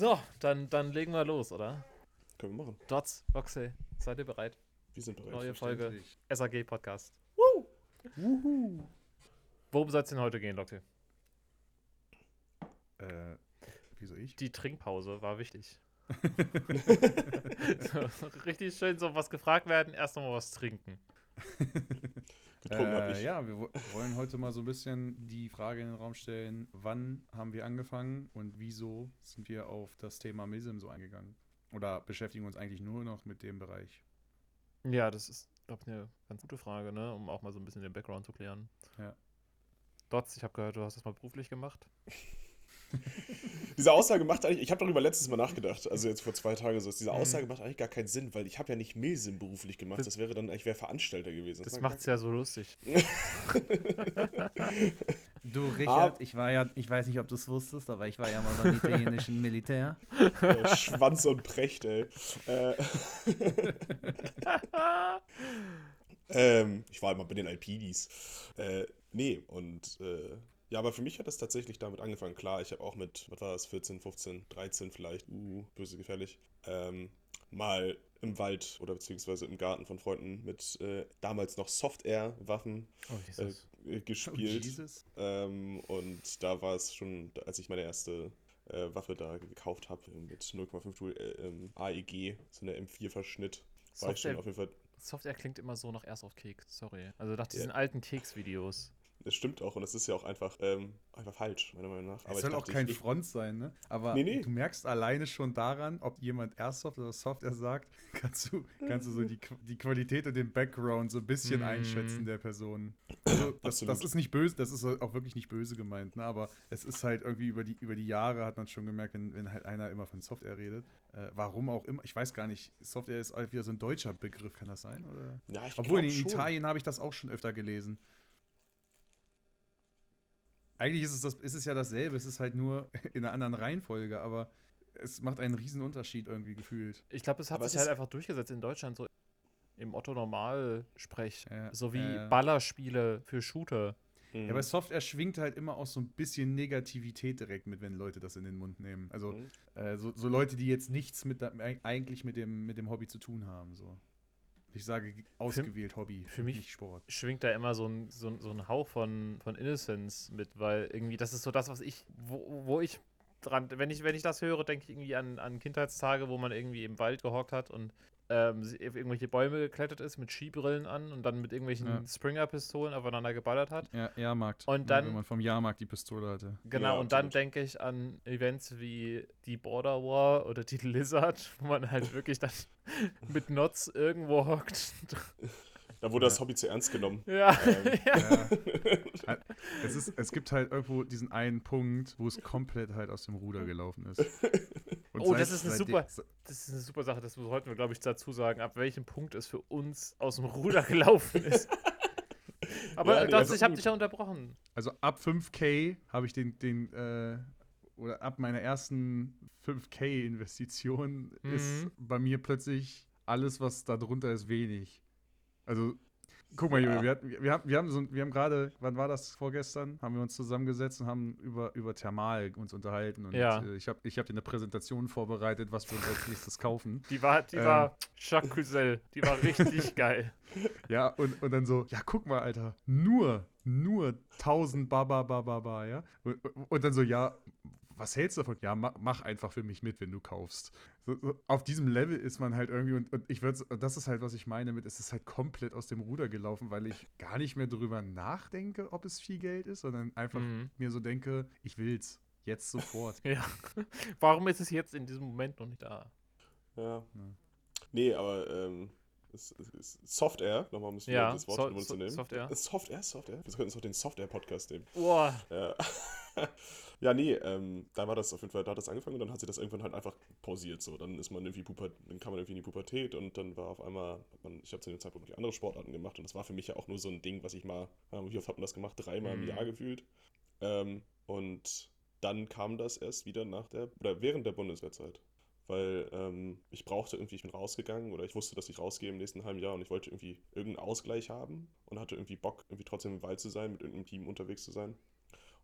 So, dann, dann legen wir los, oder? Können wir machen. Dots, Roxy, seid ihr bereit? Wir sind bereit. Neue Folge. SAG Podcast. Wuhu. Worum soll es denn heute gehen, Lotte? Äh, wieso ich? Die Trinkpause war wichtig. so, richtig schön so was gefragt werden, erst nochmal was trinken. Getrunken Äh, ich. ja, wir wo- wollen heute mal so ein bisschen die Frage in den Raum stellen, wann haben wir angefangen und wieso sind wir auf das Thema Milsim so eingegangen? Oder beschäftigen uns eigentlich nur noch mit dem Bereich? Ja, das ist, glaube ich, eine ganz gute Frage, ne? um auch mal so ein bisschen den Background zu klären. Ja. Dots, ich habe gehört, du hast das mal beruflich gemacht. Diese Aussage macht eigentlich, ich habe darüber letztes Mal nachgedacht, also jetzt vor zwei Tagen so, diese Mhm. Aussage macht eigentlich gar keinen Sinn, weil ich habe ja nicht Milsim beruflich gemacht, Das- das wäre dann, ich wäre Veranstalter gewesen. Das macht es ja so lustig. Du, Ah. Richard, ich war ja, ich weiß nicht, ob du es wusstest, aber ich war ja mal beim italienischen Militär. äh, Schwanz und Precht, ey. Äh, ähm, ich war immer bei den Alpidis. Äh, nee, und äh, ja, aber für mich hat das tatsächlich damit angefangen. Klar, ich habe auch mit, was war das, 14, 15, 13 vielleicht, uh, böse gefährlich, ähm, mal im Wald oder beziehungsweise im Garten von Freunden mit äh, damals noch Soft-Air-Waffen Oh, äh, Oh, gespielt. Jesus. Ähm, und da war es schon, als ich meine erste äh, Waffe da gekauft habe, mit 0,5 Joule äh, ähm, AEG, so eine M4-Verschnitt, war ich schon auf jeden Fall. Software klingt immer so nach erst auf Keks, sorry. Also nach Ja. diesen alten Keks-Videos. Das stimmt auch und es ist ja auch einfach, ähm, einfach falsch, meiner Meinung nach. Es ich soll auch dachte, kein ich, Front sein, ne? Aber Nee, nee. du merkst alleine schon daran, ob jemand Airsoft oder Software sagt, kannst du, kannst du so die, die Qualität und den Background so ein bisschen Mhm. einschätzen der Person. Also das, das ist nicht böse, das ist auch wirklich nicht böse gemeint, ne? Aber es ist halt irgendwie über die, über die Jahre hat man schon gemerkt, wenn, wenn halt einer immer von Software redet. Äh, warum auch immer, ich weiß gar nicht, Software ist halt wieder so ein deutscher Begriff, kann das sein? Oder? Ja, ich Obwohl in. Italien habe ich das auch schon öfter gelesen. Eigentlich ist es, das, ist es ja dasselbe, es ist halt nur in einer anderen Reihenfolge, aber es macht einen riesen Unterschied irgendwie gefühlt. Ich glaube, es hat Aber sich es halt einfach durchgesetzt in Deutschland, so im Otto-Normal-Sprech. Ja, so wie ja. Ballerspiele für Shooter. Mhm. Ja, bei Software schwingt halt immer auch so ein bisschen Negativität direkt mit, wenn Leute das in den Mund nehmen. Also Mhm. äh, so, so Leute, die jetzt nichts mit eigentlich mit dem, mit dem Hobby zu tun haben. So. Ich sage ausgewählt Hobby, für mich- Sport. Schwingt da immer so ein, so, ein- so ein Hauch von, von Innocence mit, weil irgendwie, das ist so das, was ich, wo, wo ich dran, wenn ich, wenn ich das höre, denke ich irgendwie an, an Kindheitstage, wo man irgendwie im Wald gehockt hat und ähm, sie- auf irgendwelche Bäume geklettert ist mit Skibrillen an und dann mit irgendwelchen Ja. Springer-Pistolen aufeinander geballert hat. Ja, Jahrmarkt. Und Ja, dann- Wenn man vom Jahrmarkt die Pistole hatte. Genau, Ja, und dann denke ich an Events wie die Border War oder die Lizard, wo man halt wirklich dann mit Nots irgendwo hockt. Da wurde das Hobby zu ernst genommen. ja, Ähm, ja. Ja. es, ist, es gibt halt irgendwo diesen einen Punkt, wo es komplett halt aus dem Ruder gelaufen ist. Und Oh, das ist eine super- Das ist eine super Sache, das sollten wir, glaube ich, dazu sagen, ab welchem Punkt es für uns aus dem Ruder gelaufen ist. Aber Ja, das, also ich habe dich ja unterbrochen. Also ab 5K habe ich den, den äh, oder ab meiner ersten 5K-Investition ist Mhm. bei mir plötzlich alles, was da drunter ist, wenig. Also, guck mal, Ja. Junge, wir, hatten, wir haben, wir haben, so, wir haben gerade, wann war das vorgestern? Haben wir uns zusammengesetzt und haben über, über Thermal uns unterhalten. Und Ja. äh, ich habe ich hab dir eine Präsentation vorbereitet, was wir uns als nächstes kaufen. Die war, die Ähm. war Jacques Cusel. Die war richtig geil. Ja, und, und dann so, ja, guck mal, Alter, nur, nur 1000 Baba, Baba, Baba, ja. Und, und dann so, ja, was hältst du davon? Ja, mach, mach einfach für mich mit, wenn du kaufst. So, so, auf diesem Level ist man halt irgendwie, und, und ich würde, das ist halt, was ich meine mit, es ist halt komplett aus dem Ruder gelaufen, weil ich gar nicht mehr drüber nachdenke, ob es viel Geld ist, sondern einfach Mhm. mir so denke, ich will's. Jetzt sofort. Ja. Warum ist es jetzt in diesem Moment noch nicht da? ja. Ja. Nee, aber ähm, es, es, es, Soft Air, nochmal um Ja, das Wort so- in den Mund so- zu nehmen. Soft Air. Äh, Soft Air, Soft Air. Wir könnten uns auch den Soft Air Podcast nehmen. Boah. Ja. ja, nee, ähm, da war das auf jeden Fall, da hat das angefangen und dann hat sich das irgendwann halt einfach pausiert. So, dann ist man irgendwie Puber, dann kam man irgendwie in die Pubertät und dann war auf einmal, man, ich habe zu dem Zeitpunkt die andere Sportarten gemacht und das war für mich ja auch nur so ein Ding, was ich mal, wie oft hat man das gemacht? Dreimal Mhm. im Jahr gefühlt. Ähm, und dann kam das erst wieder nach der, oder während der Bundeswehrzeit. Weil ähm, ich brauchte irgendwie, ich bin rausgegangen oder ich wusste, dass ich rausgehe im nächsten halben Jahr und ich wollte irgendwie irgendeinen Ausgleich haben und hatte irgendwie Bock, irgendwie trotzdem im Wald zu sein, mit irgendeinem Team unterwegs zu sein.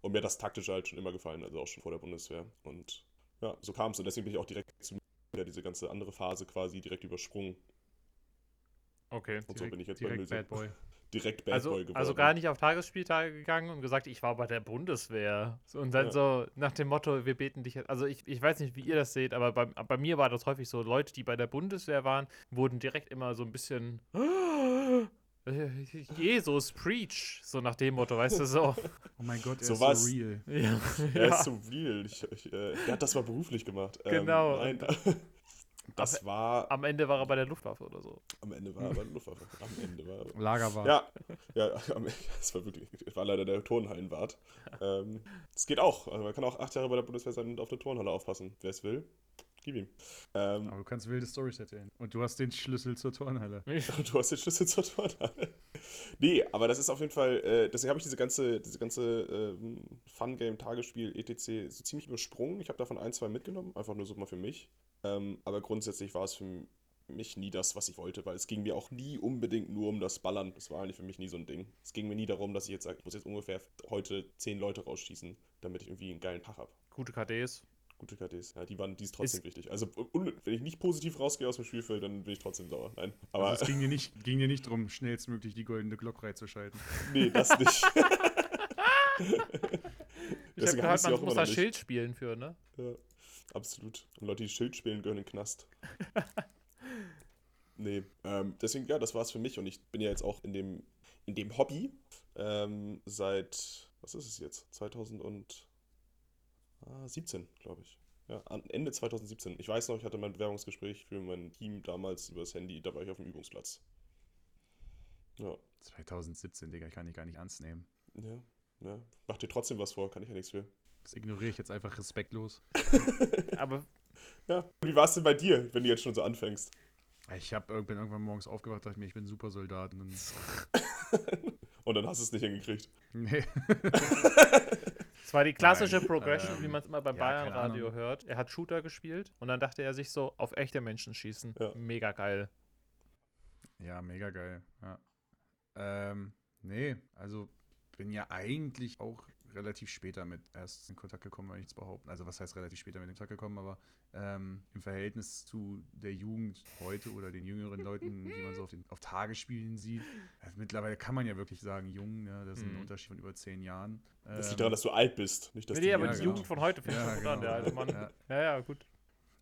Und mir hat das taktische halt schon immer gefallen, also auch schon vor der Bundeswehr. Und Ja, so kam es. Und deswegen bin ich auch direkt zu ja, diese ganze andere Phase quasi direkt übersprungen. Okay. Und so bin ich jetzt bei direkt Milse. Bad Boy. Direkt Bad Also, Boy geworden. also gar nicht auf Tagesspieltage gegangen und gesagt, ich war bei der Bundeswehr. So, Und dann Ja. so nach dem Motto, wir beten dich. Also ich, ich weiß nicht, wie ihr das seht, aber bei, bei mir war das häufig so, Leute, die bei der Bundeswehr waren, wurden direkt immer so ein bisschen Jesus, preach, so nach dem Motto, weißt du, so. Oh mein Gott, er So ist was. so real. ja, Er ja. ist so real. Ich, ich, äh, der hat das mal beruflich gemacht. Genau. Ähm, nein. Das war. Am Ende war er bei der Luftwaffe oder so. Am Ende war er bei der Luftwaffe. Am Ende war er. Lagerwart. Ja, ja, am das war wirklich, das war leider der Turnhallenwart. Ähm, das geht auch. Also man kann auch acht Jahre bei der Bundeswehr sein und auf der Turnhalle aufpassen. Wer es will, gib ihm. Ähm, Aber du kannst wilde Storys erzählen. Und du hast den Schlüssel zur Turnhalle. du hast den Schlüssel zur Turnhalle. nee, aber das ist auf jeden Fall, äh, deswegen habe ich diese ganze, diese ganze ähm, Fun-Game, Tagesspiel, etc. so ziemlich übersprungen. Ich habe davon ein, zwei mitgenommen, einfach nur so mal für mich. Ähm, aber grundsätzlich war es für mich nie das, was ich wollte, weil es ging mir auch nie unbedingt nur um das Ballern. Das war eigentlich für mich nie so ein Ding. Es ging mir nie darum, dass ich jetzt sage, ich muss jetzt ungefähr heute zehn Leute rausschießen, damit ich irgendwie einen geilen Tag habe. Gute KDs. Gute KDs, ja, die waren, die ist trotzdem Ist- wichtig. Also, wenn ich nicht positiv rausgehe aus dem Spielfeld, dann bin ich trotzdem sauer. Nein, aber Also es ging dir nicht, ging dir nicht darum, schnellstmöglich die goldene Glock reinzuschalten. nee, das nicht. Ich habe gehört, man auch muss da. Schild spielen für, ne? Ja, absolut. Und Leute, die Schild spielen, gehören in den Knast. nee, ähm, deswegen, ja, das war's für mich. Und ich bin ja jetzt auch in dem, in dem Hobby ähm, seit, was ist es jetzt? 2017, glaube ich. Ja, Ende 2017. Ich weiß noch, ich hatte mein Bewerbungsgespräch für mein Team damals übers Handy, da war ich auf dem Übungsplatz. Ja, 2017, Digga, ich kann dich gar nicht ernst nehmen. ja, ja. Mach dir trotzdem was vor, kann ich ja nichts für. Das ignoriere ich jetzt einfach respektlos. Aber Ja, wie war es denn bei dir, wenn du jetzt schon so anfängst? Ich hab, irg- bin irgendwann morgens aufgewacht, dachte mir, ich bin ein Supersoldat. Und dann, Und dann hast du es nicht hingekriegt. nee. es war die klassische Nein, Progression, ähm, wie man es immer beim ja, Bayern-Radio hört. Er hat Shooter gespielt und dann dachte er sich so, auf echte Menschen schießen. Ja. Mega geil. Ja, mega geil. Ja. Ähm, nee, also bin ja eigentlich auch relativ spät damit erst in Kontakt gekommen, will ich jetzt behaupten. Also was heißt relativ später mit in Kontakt gekommen, aber ähm, im Verhältnis zu der Jugend heute oder den jüngeren Leuten, die man so auf, den, auf Tagesspielen sieht, also mittlerweile kann man ja wirklich sagen, jung, ja, das ist ein Mhm. Unterschied von über zehn Jahren. Das Ähm, liegt daran, dass du alt bist, nicht dass Nee, du aber jung die ja, bist. Jugend von heute finde ich Ja, schon gut an, genau. der alte Mann. Ja. Ja, ja, gut.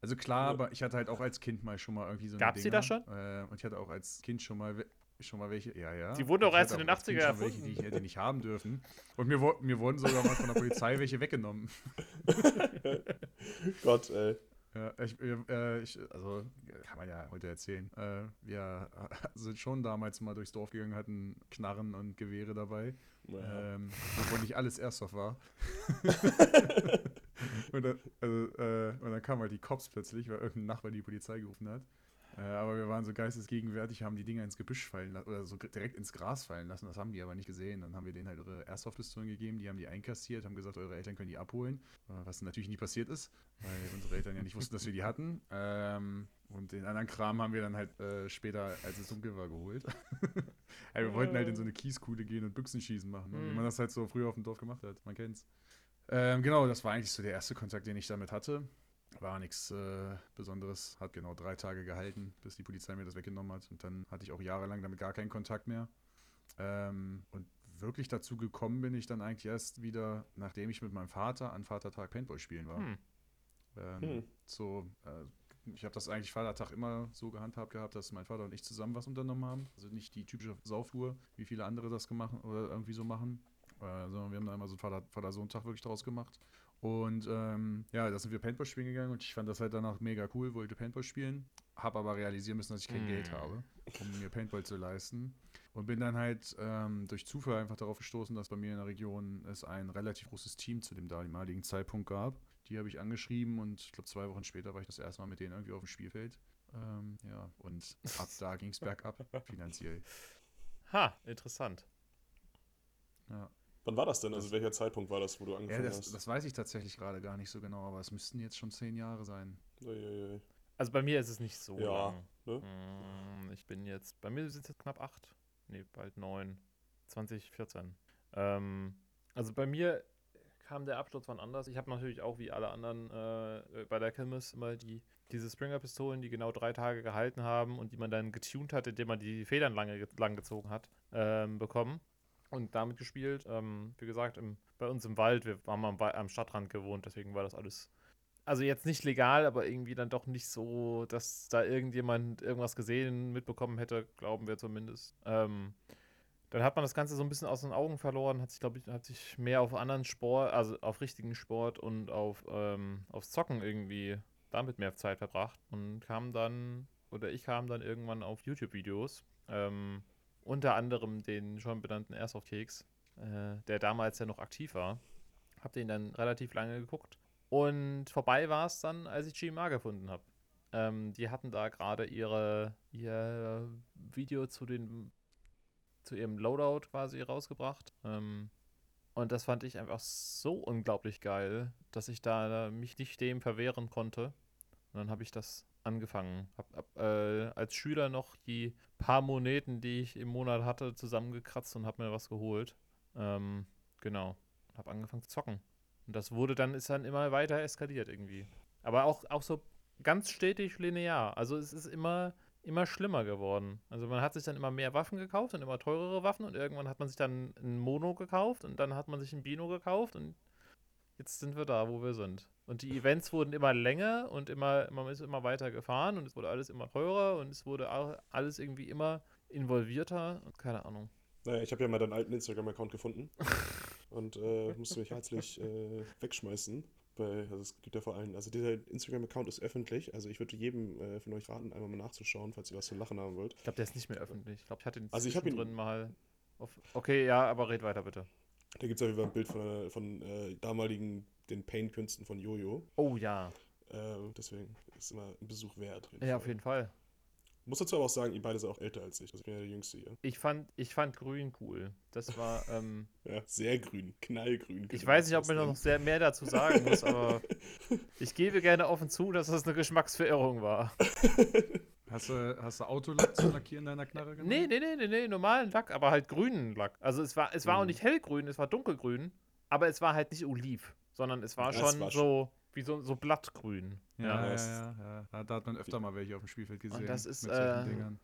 Also klar, Ja. aber ich hatte halt auch als Kind mal schon mal irgendwie so eine Gab's die da Dinger. Äh, und ich hatte auch als Kind schon mal schon mal welche, ja, ja. Die wurden doch Ich erst in den auch als Kind 80er schon welche, die ich hätte nicht haben dürfen. Und mir, mir wurden sogar mal von der Polizei welche weggenommen. Gott, ey. Ja, ich, äh, ich, also kann man ja heute erzählen. Äh, wir sind schon damals mal durchs Dorf gegangen, hatten Knarren und Gewehre dabei. Ja. Ähm, wovon nicht alles Airsoft war. und, dann, also, äh, und dann kamen halt die Cops plötzlich, weil irgendein Nachbar die Polizei gerufen hat. Äh, aber wir waren so geistesgegenwärtig, haben die Dinger ins Gebüsch fallen lassen oder so direkt ins Gras fallen lassen. Das haben die aber nicht gesehen. Dann haben wir denen halt ihre Airsoft-Pistolen gegeben, die haben die einkassiert, haben gesagt, eure Eltern können die abholen. Äh, was natürlich nie passiert ist, weil unsere Eltern ja nicht wussten, dass wir die hatten. Ähm, und den anderen Kram haben wir dann halt äh, später, als es dunkel war, geholt. Ey, wir wollten halt in so eine Kieskuhle gehen und Büchsenschießen machen, ne? wie Mhm. man das halt so früher auf dem Dorf gemacht hat. Man kennt's. Ähm, genau, das war eigentlich so der erste Kontakt, den ich damit hatte. War nichts äh, Besonderes, hat genau drei Tage gehalten, bis die Polizei mir das weggenommen hat. Und dann hatte ich auch jahrelang damit gar keinen Kontakt mehr. Ähm, und wirklich dazu gekommen bin ich dann eigentlich erst wieder, nachdem ich mit meinem Vater an Vatertag Paintball spielen war. Hm. Hm. Ähm, So, äh, ich habe das eigentlich Vatertag immer so gehandhabt gehabt, dass mein Vater und ich zusammen was unternommen haben. Also nicht die typische Sauftour, wie viele andere das gemacht oder irgendwie so machen, äh, sondern wir haben da immer so einen Vater- Vater-Sohn-Tag wirklich draus gemacht. Und ähm, ja, da sind wir Paintball spielen gegangen und ich fand das halt danach mega cool, wollte Paintball spielen, habe aber realisieren müssen, dass ich kein Mm. Geld habe, um mir Paintball zu leisten. Und bin dann halt ähm, durch Zufall einfach darauf gestoßen, dass bei mir in der Region es ein relativ großes Team zu dem damaligen Zeitpunkt gab. Die habe ich angeschrieben und ich glaube, zwei Wochen später war ich das erste Mal mit denen irgendwie auf dem Spielfeld. Ähm, ja, und ab da ging es bergab, finanziell. Ha, interessant. Ja, Wann war das denn? Also welcher Zeitpunkt war das, wo du ja angefangen das, hast? das weiß ich tatsächlich gerade gar nicht so genau, aber es müssten jetzt schon zehn Jahre sein. Uiuiui. Also bei mir ist es nicht so Ja, lang. ne? Hm, Ich bin jetzt, bei mir sind es jetzt knapp acht. Nee, bald neun. 2014. Ähm, also bei mir kam der Absturz wann anders. Ich habe natürlich auch wie alle anderen äh, bei der Kirmes immer die, diese Springer-Pistolen, die genau drei Tage gehalten haben und die man dann getuned hat, indem man die Federn lange, lang gezogen hat, ähm, bekommen und damit gespielt. Ähm, wie gesagt, im, bei uns im Wald, wir haben am, am Stadtrand gewohnt, deswegen war das alles also jetzt nicht legal, aber irgendwie dann doch nicht so, dass da irgendjemand irgendwas gesehen, mitbekommen hätte, glauben wir zumindest. Ähm, dann hat man das Ganze so ein bisschen aus den Augen verloren, hat sich, glaube ich, hat sich mehr auf anderen Sport, also auf richtigen Sport und auf ähm, aufs Zocken irgendwie damit mehr Zeit verbracht und kam dann, oder ich kam dann irgendwann auf YouTube-Videos, ähm, unter anderem den schon benannten Airsoft-Keks, äh, der damals ja noch aktiv war. Hab den dann relativ lange geguckt und vorbei war es dann, als ich GMA gefunden habe. Ähm, die hatten da gerade ihre ihr Video zu den zu ihrem Loadout quasi rausgebracht. Ähm, und das fand ich einfach so unglaublich geil, dass ich da mich nicht dem verwehren konnte. Und dann habe ich das angefangen. Hab, hab äh, als Schüler noch die paar Moneten, die ich im Monat hatte, zusammengekratzt und habe mir was geholt. Ähm, genau. Hab angefangen zu zocken. Und das wurde dann, ist dann immer weiter eskaliert irgendwie. Aber auch, auch so ganz stetig linear. Also es ist immer, immer schlimmer geworden. Also man hat sich dann immer mehr Waffen gekauft und immer teurere Waffen und irgendwann hat man sich dann ein Mono gekauft und dann hat man sich ein Bino gekauft und jetzt sind wir da, wo wir sind. Und die Events wurden immer länger und immer, man ist immer weiter gefahren und es wurde alles immer teurer und es wurde auch alles irgendwie immer involvierter und keine Ahnung. Naja, ich habe ja mal deinen alten Instagram-Account gefunden und äh, musste mich herzlich äh, wegschmeißen. Bei, also es gibt ja vor allem, also dieser Instagram-Account ist öffentlich, also ich würde jedem äh, von euch raten, einmal mal nachzuschauen, falls ihr was zu lachen haben wollt. Ich glaube, der ist nicht mehr öffentlich. Ich glaube, ich hatte ihn Also ich ihn- drin mal. Auf, okay, ja, aber red weiter bitte. Da gibt es auf jeden Fall ein Bild von, von äh, damaligen, den Paint-Künsten von Jojo. Oh ja. Äh, deswegen ist immer ein Besuch wert. Ja, auf jeden Fall. Muss dazu aber auch sagen, ihr beide seid auch älter als ich. Also ich bin ja der Jüngste hier. Ich fand, ich fand grün cool. Das war, ähm, Ja, sehr grün, knallgrün. ich weiß nicht, ob man noch sehr mehr dazu sagen muss, aber ich gebe gerne offen zu, dass das eine Geschmacksverirrung war. Hast du, hast du Autolack zu lackieren in deiner Knarre genommen? Nee, nee, nee, nee, nee, normalen Lack, aber halt grünen Lack. Also es war, es war auch Mhm. nicht hellgrün, es war dunkelgrün, aber es war halt nicht oliv, sondern es war Ja, es schon war so, wie so, so blattgrün. Ja, Ja. ja, das- ja. ja. Da, hat man öfter mal welche auf dem Spielfeld gesehen. das ist, mit solchen äh, Dingern.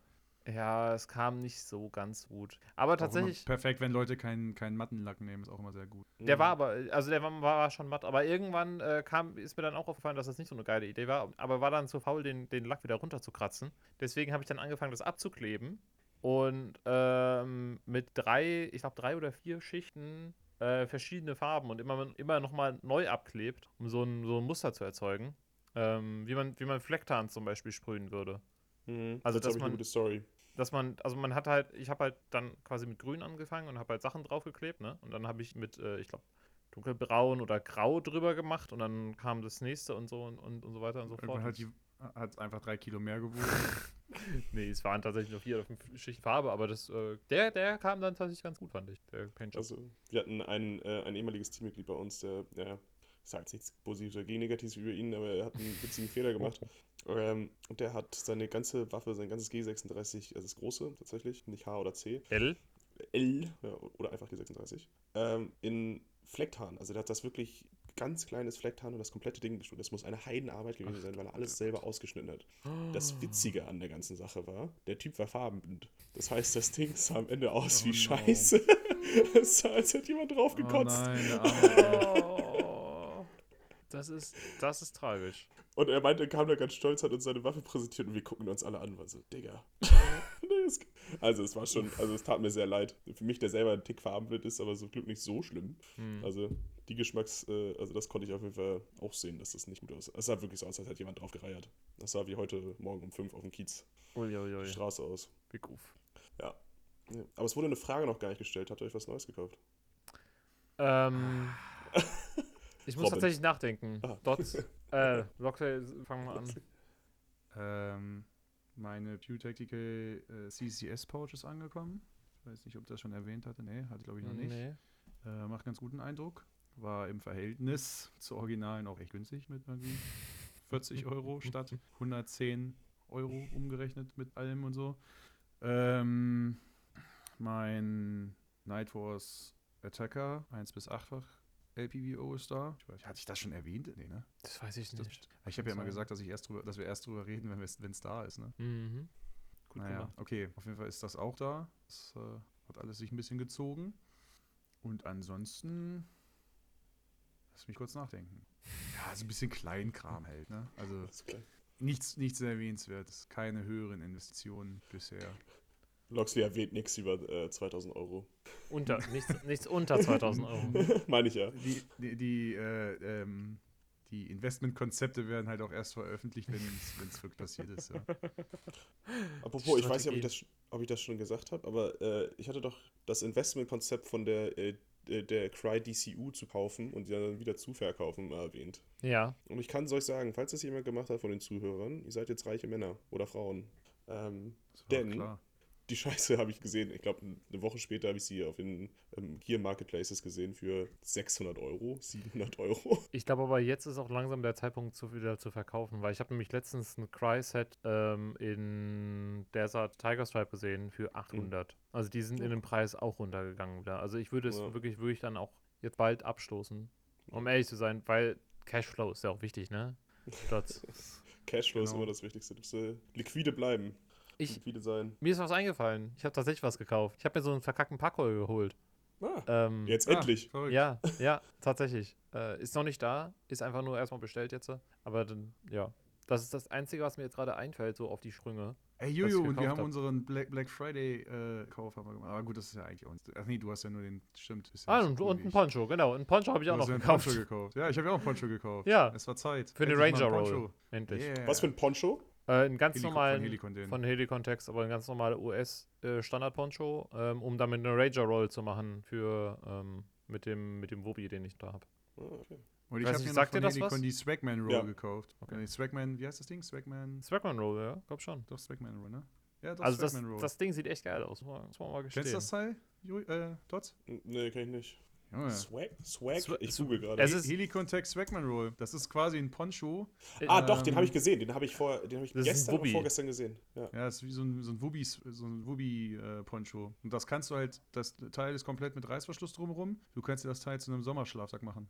Ja, es kam nicht so ganz gut. Aber tatsächlich, perfekt, wenn Leute keinen keinen Mattenlack nehmen, ist auch immer sehr gut. der war aber, also der war, war schon matt, aber irgendwann äh, kam, ist mir dann auch aufgefallen, dass das nicht so eine geile Idee war, aber war dann zu faul, den, den Lack wieder runterzukratzen. Deswegen habe ich dann angefangen, das abzukleben und ähm, mit drei, ich glaube drei oder vier Schichten äh, verschiedene Farben und immer, immer nochmal neu abklebt, um so ein, so ein Muster zu erzeugen. Ähm, wie man, wie man Flecktarn zum Beispiel sprühen würde. Mhm. Also, dass ich man- eine gute Story. dass man, also man hat halt, ich habe halt dann quasi mit Grün angefangen und habe halt Sachen draufgeklebt, ne? Und dann habe ich mit, äh, ich glaube, dunkelbraun oder grau drüber gemacht und dann kam das nächste und so und, und, und so weiter und so fort. Irgendwann hat die hat einfach drei Kilo mehr gewogen. nee, es waren tatsächlich nur vier oder fünf Schichten Farbe, aber das, äh, der, der kam dann tatsächlich ganz gut, fand ich, der Paint Job. Also, wir hatten ein, äh, ein ehemaliges Teammitglied bei uns, der, ich sage jetzt nichts Positives oder Negatives über ihn, aber er hat einen witzigen Fehler gemacht. Ähm, und der hat seine ganze Waffe, sein ganzes G36, also das große tatsächlich, nicht H oder C, L? L ja, oder einfach G36, ähm, in Flecktarn. Also der hat das wirklich ganz kleines Flecktarn und das komplette Ding geschnitten. Das muss eine Heidenarbeit gewesen sein, weil er alles selber ausgeschnitten hat. Das Witzige an der ganzen Sache war, der Typ war farbenblind. Das heißt, das Ding sah am Ende aus Oh wie no. Scheiße. Es sah, als hätte jemand drauf Oh gekotzt. nein, der Arme. Oh, das ist, das ist tragisch. Und er meinte, er kam da ganz stolz, hat uns seine Waffe präsentiert und wir gucken uns alle an. War so, Digga. Also es war schon, also es tat mir sehr leid. Für mich, der selber ein Tick farbenblind ist, aber so Glück nicht so schlimm. Hm. Also die Geschmacks, äh, also das konnte ich auf jeden Fall auch sehen, dass das nicht gut aussah. Es sah wirklich so aus, als hätte jemand drauf gereiert. Das sah wie heute Morgen um 5 auf dem Kiez Uiuiui, die Straße aus. wie goof. Ja. Aber es wurde eine Frage noch gar nicht gestellt. Habt ihr euch was Neues gekauft? Ähm, ich muss Robin. tatsächlich nachdenken. Ah. Dots, äh, Locktail, fangen wir an. Ähm, meine Pew Tactical äh, CCS Pouch ist angekommen. Ich weiß nicht, ob das schon erwähnt hatte. Nee, hatte glaube ich noch nicht. Nee. Äh, macht ganz guten Eindruck. War im Verhältnis zu Originalen auch echt günstig mit irgendwie 40 Euro statt 110 Euro umgerechnet mit allem und so. Ähm, mein Night Wars Attacker 1 bis 8-fach LPVO ist da. Ich weiß, hatte ich das schon erwähnt? Nee, ne? Das weiß ich Das- nicht. Ich habe ja immer gesagt, dass, ich erst drüber, dass wir erst drüber reden, wenn es da ist, ne? Mhm. Gut naja, gemacht. okay. Auf jeden Fall ist das auch da. Das äh, hat alles sich ein bisschen gezogen. Und ansonsten. Lass mich kurz nachdenken. Ja, so ein bisschen Kleinkram halt, ne? Also nichts, nichts Erwähnenswertes. Keine höheren Investitionen bisher. Loxley erwähnt nichts über äh, 2000 Euro. Unter, nichts, nichts unter 2000 Euro. Meine ich ja. Die, die, die, äh, ähm, die Investmentkonzepte werden halt auch erst veröffentlicht, wenn es wirklich passiert ist. Ja. Apropos, ich weiß nicht, ob ich das, ob ich das schon gesagt habe, aber äh, ich hatte doch das Investmentkonzept von der, äh, der- Cry DCU zu kaufen und die dann wieder zu verkaufen erwähnt. Ja. Und ich kann es euch sagen, falls das jemand gemacht hat von den Zuhörern, ihr seid jetzt reiche Männer oder Frauen. Ähm, Das war Denn- klar. Die Scheiße habe ich gesehen. Ich glaube, eine Woche später habe ich sie auf den ähm, Gear Marketplaces gesehen für 600 Euro, 700 Euro. Ich glaube aber, jetzt ist auch langsam der Zeitpunkt, zu wieder zu verkaufen, weil ich habe nämlich letztens ein Cry-Set ähm, in Desert Tiger Stripe gesehen für 800. Also die sind in dem Preis auch runtergegangen wieder. Also ich würde es Ja. wirklich, würde ich dann auch jetzt bald abstoßen, um ehrlich zu sein, weil Cashflow ist ja auch wichtig, ne? Dort. Cashflow ist Genau. immer das Wichtigste. Du musst äh, liquide bleiben. Ich, liquide sein. mir ist was eingefallen. Ich habe tatsächlich was gekauft. Ich habe mir so einen verkackten Packhol geholt. Ah, Ähm, jetzt Ah, endlich. verrückt. Ja, ja, tatsächlich. Äh, ist noch nicht da, ist einfach nur erstmal bestellt jetzt. Aber dann, ja. Das ist das Einzige, was mir jetzt gerade einfällt, so auf die Sprünge. Ey, Jojo, und wir haben hab. unseren Black, Black Friday-Kauf wir gemacht. Aber gut, das ist ja eigentlich uns. Ach nee, du hast ja nur den, stimmt. Ist ja Ah, und, so und ein. Poncho, genau. Ein Poncho habe ich Du auch hast noch gekauft. Poncho gekauft. Ja, ich habe ja auch einen Poncho gekauft. Ja. Es war Zeit. Für den Endlich mal Ranger Roll. Endlich. Yeah. Was für ein Poncho? Äh, ein ganz Helikon- normalen, von Helikon den. von Helikon-Text, aber ein ganz normaler US-Standard-Poncho, ähm, um damit eine Ranger-Roll zu machen für, ähm, mit dem, mit dem Wubi, den ich da habe. Ah, okay. Und ich Weiß habe nicht, mir noch sagt von dir das Helikon was? die Swagman Roll Ja. gekauft. Okay. Äh, Swagman, wie heißt das Ding? Swagman. Swagman-Roll, ja, glaub schon. Doch, Swagman Roll, ne? Ja, doch, Also das, Swagman Roll. das Ding sieht echt geil aus, muss man, mal gestehen. Kennst du das Teil? Jo, äh, Dots? Nee, kann ich nicht. Junge. Swag? Swag? Swa- ich google gerade. Es ist- Helikon Tech Swagman Roll. Das ist quasi ein Poncho. Ah, Äh, doch, den habe ich Ähm, gesehen. Den habe ich vor, den habe ich gestern oder vorgestern gesehen. Ja. Ja, das ist wie so ein, so ein Wubi, so ein Wubi äh, Poncho. Und das kannst du halt, das Teil ist komplett mit Reißverschluss drumherum. Du kannst dir das Teil zu einem Sommerschlaftag machen.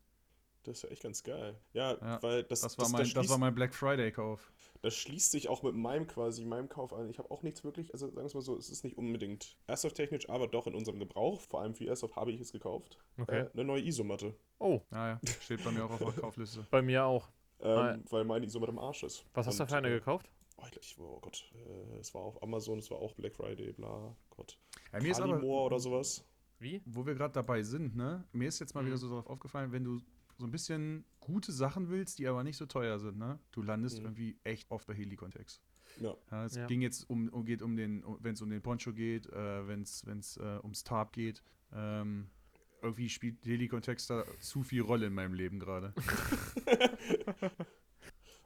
Das ist ja echt ganz geil. Ja, Ja, weil das, Das war, das, mein, das, war mein Black Friday Kauf. Das schließt sich auch mit meinem quasi, meinem Kauf an. Ich habe auch nichts wirklich, also sagen wir es mal so, es ist nicht unbedingt Airsoft-technisch, aber doch in unserem Gebrauch, vor allem für Airsoft, habe ich es gekauft. Okay. Äh, eine neue ISO-Matte. Oh, Naja, steht bei mir auch auf der Kaufliste. bei mir auch. Ähm, Ah. Weil meine ISO-Matte im Arsch ist. Was hast du Und, für eine äh, gekauft? Oh, ich, oh Gott, äh, es war auf Amazon, es war auch Black Friday, bla, Gott. Ja, mir ist aber, oder sowas. Wie? wo wir gerade dabei sind, ne? Mir ist jetzt mal Mhm. wieder so darauf aufgefallen, wenn du so ein bisschen gute Sachen willst, die aber nicht so teuer sind, ne? Du landest Mhm. irgendwie echt oft bei Helicontex. Ja. Ja, es Ja. ging jetzt um, um geht um den, wenn es um den Poncho geht, äh, wenn es äh, ums Tarp geht. Ähm, irgendwie spielt Helicontext da zu viel Rolle in meinem Leben gerade.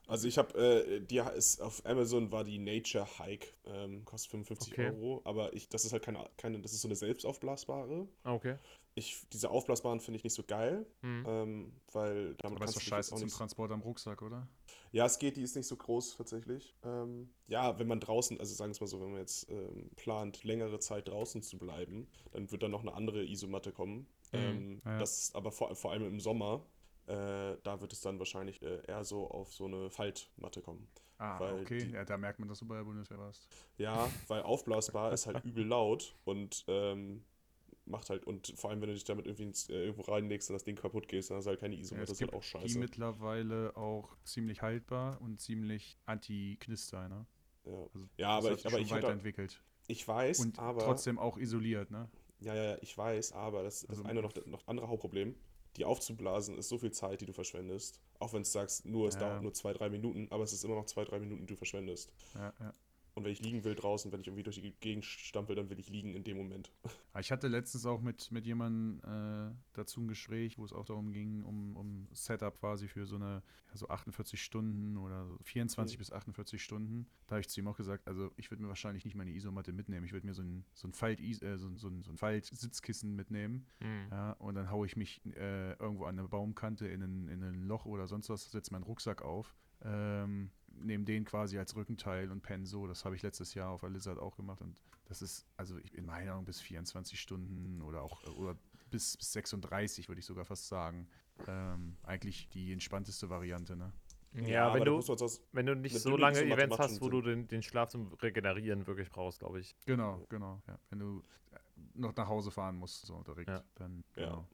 Also ich habe, äh, die ist auf Amazon war die Nature Hike, ähm, kostet 55 Okay. Euro, aber ich, das ist halt keine, keine, das ist so eine selbstaufblasbare. Ah, okay. Ich, diese aufblasbaren finde ich nicht so geil, Hm. ähm, weil damit Aber ist doch scheiße auch zum nicht- Transport am Rucksack, oder? Ja, es geht, die ist nicht so groß tatsächlich. Ähm, ja, wenn man draußen, also sagen wir es mal so, wenn man jetzt ähm, plant, längere Zeit draußen zu bleiben, dann wird dann noch eine andere Isomatte kommen. Mhm. Ähm, Ja. Das ist aber vor, vor allem im Sommer, äh, da wird es dann wahrscheinlich äh, eher so auf so eine Faltmatte kommen. Ah, Weil okay. die- Ja, da merkt man, dass du bei der Bundeswehr warst. Ja, weil aufblasbar ist halt übel laut und ähm, macht halt, und vor allem, wenn du dich damit irgendwie ins, äh, irgendwo reinlegst und das Ding kaputt gehst, dann hast du halt keine Ja, Isomatte, es das ist halt auch die scheiße. mittlerweile auch ziemlich haltbar und ziemlich anti-Knister, ne? Ja, Also ja aber, ich, aber ich, weiterentwickelt. ich weiß, Und aber. trotzdem auch isoliert, ne? Ja, ja, ja, ich weiß, aber das, das Also- eine noch, noch andere Hauptproblem. Die aufzublasen ist so viel Zeit, die du verschwendest. Auch wenn du sagst, nur es Ja. dauert nur zwei, drei Minuten, aber es ist immer noch zwei, drei Minuten, die du verschwendest. Ja, ja. Und wenn ich liegen will draußen, wenn ich irgendwie durch die Gegend stampel, dann will ich liegen in dem Moment. Ah, Ich hatte letztens auch mit, mit jemandem äh, dazu ein Gespräch, wo es auch darum ging, um, um Setup quasi für so eine ja, so 48 Stunden oder so 24 Mhm. bis 48 Stunden. Da habe ich zu ihm auch gesagt, also ich würde mir wahrscheinlich nicht meine Isomatte mitnehmen. Ich würde mir so ein, so ein Falt, äh, so, ein- so ein, so ein Falt-Sitzkissen mitnehmen. Hm. Ja, und dann haue ich mich äh, irgendwo an eine Baumkante in ein, in ein Loch oder sonst was, setze meinen Rucksack auf, ähm, nehme den quasi als Rückenteil und penne so. Das habe ich letztes Jahr auf der Lizard auch gemacht und das ist, also ich, in meiner Meinung bis 24 Stunden oder auch oder bis, bis 36 würde ich sogar fast sagen. ähm, eigentlich die entspannteste Variante, ne? Ja, aber wenn du, muss man sonst- wenn du nicht so lange Events hast, wo du den, den Schlaf zum Regenerieren wirklich brauchst, glaube ich. Genau, genau. Ja. Wenn du noch nach Hause fahren musst, so direkt, Ja. dann Ja. genau.